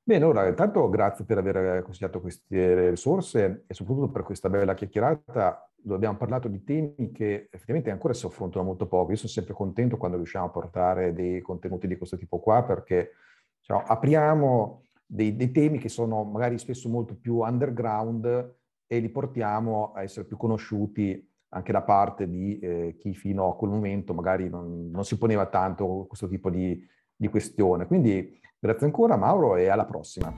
Bene, ora intanto grazie per aver consigliato queste risorse e soprattutto per questa bella chiacchierata dove abbiamo parlato di temi che effettivamente ancora si affrontano molto poco. Io sono sempre contento quando riusciamo a portare dei contenuti di questo tipo qua perché cioè, apriamo dei, dei temi che sono magari spesso molto più underground e li portiamo a essere più conosciuti anche da parte di eh, chi fino a quel momento magari non, non si poneva tanto questo tipo di, di questione. Quindi grazie ancora Mauro e alla prossima.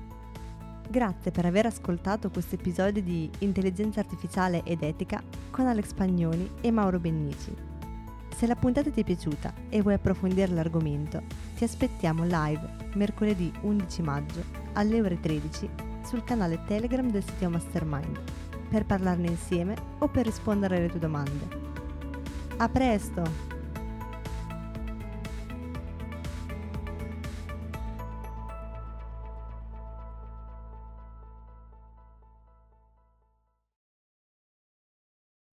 Grazie per aver ascoltato questo episodio di Intelligenza Artificiale ed Etica con Alex Pagnoni e Mauro Bennici. Se la puntata ti è piaciuta e vuoi approfondire l'argomento, ti aspettiamo live mercoledì 11 maggio alle ore 13 sul canale Telegram del sito Mastermind per parlarne insieme o per rispondere alle tue domande. A presto!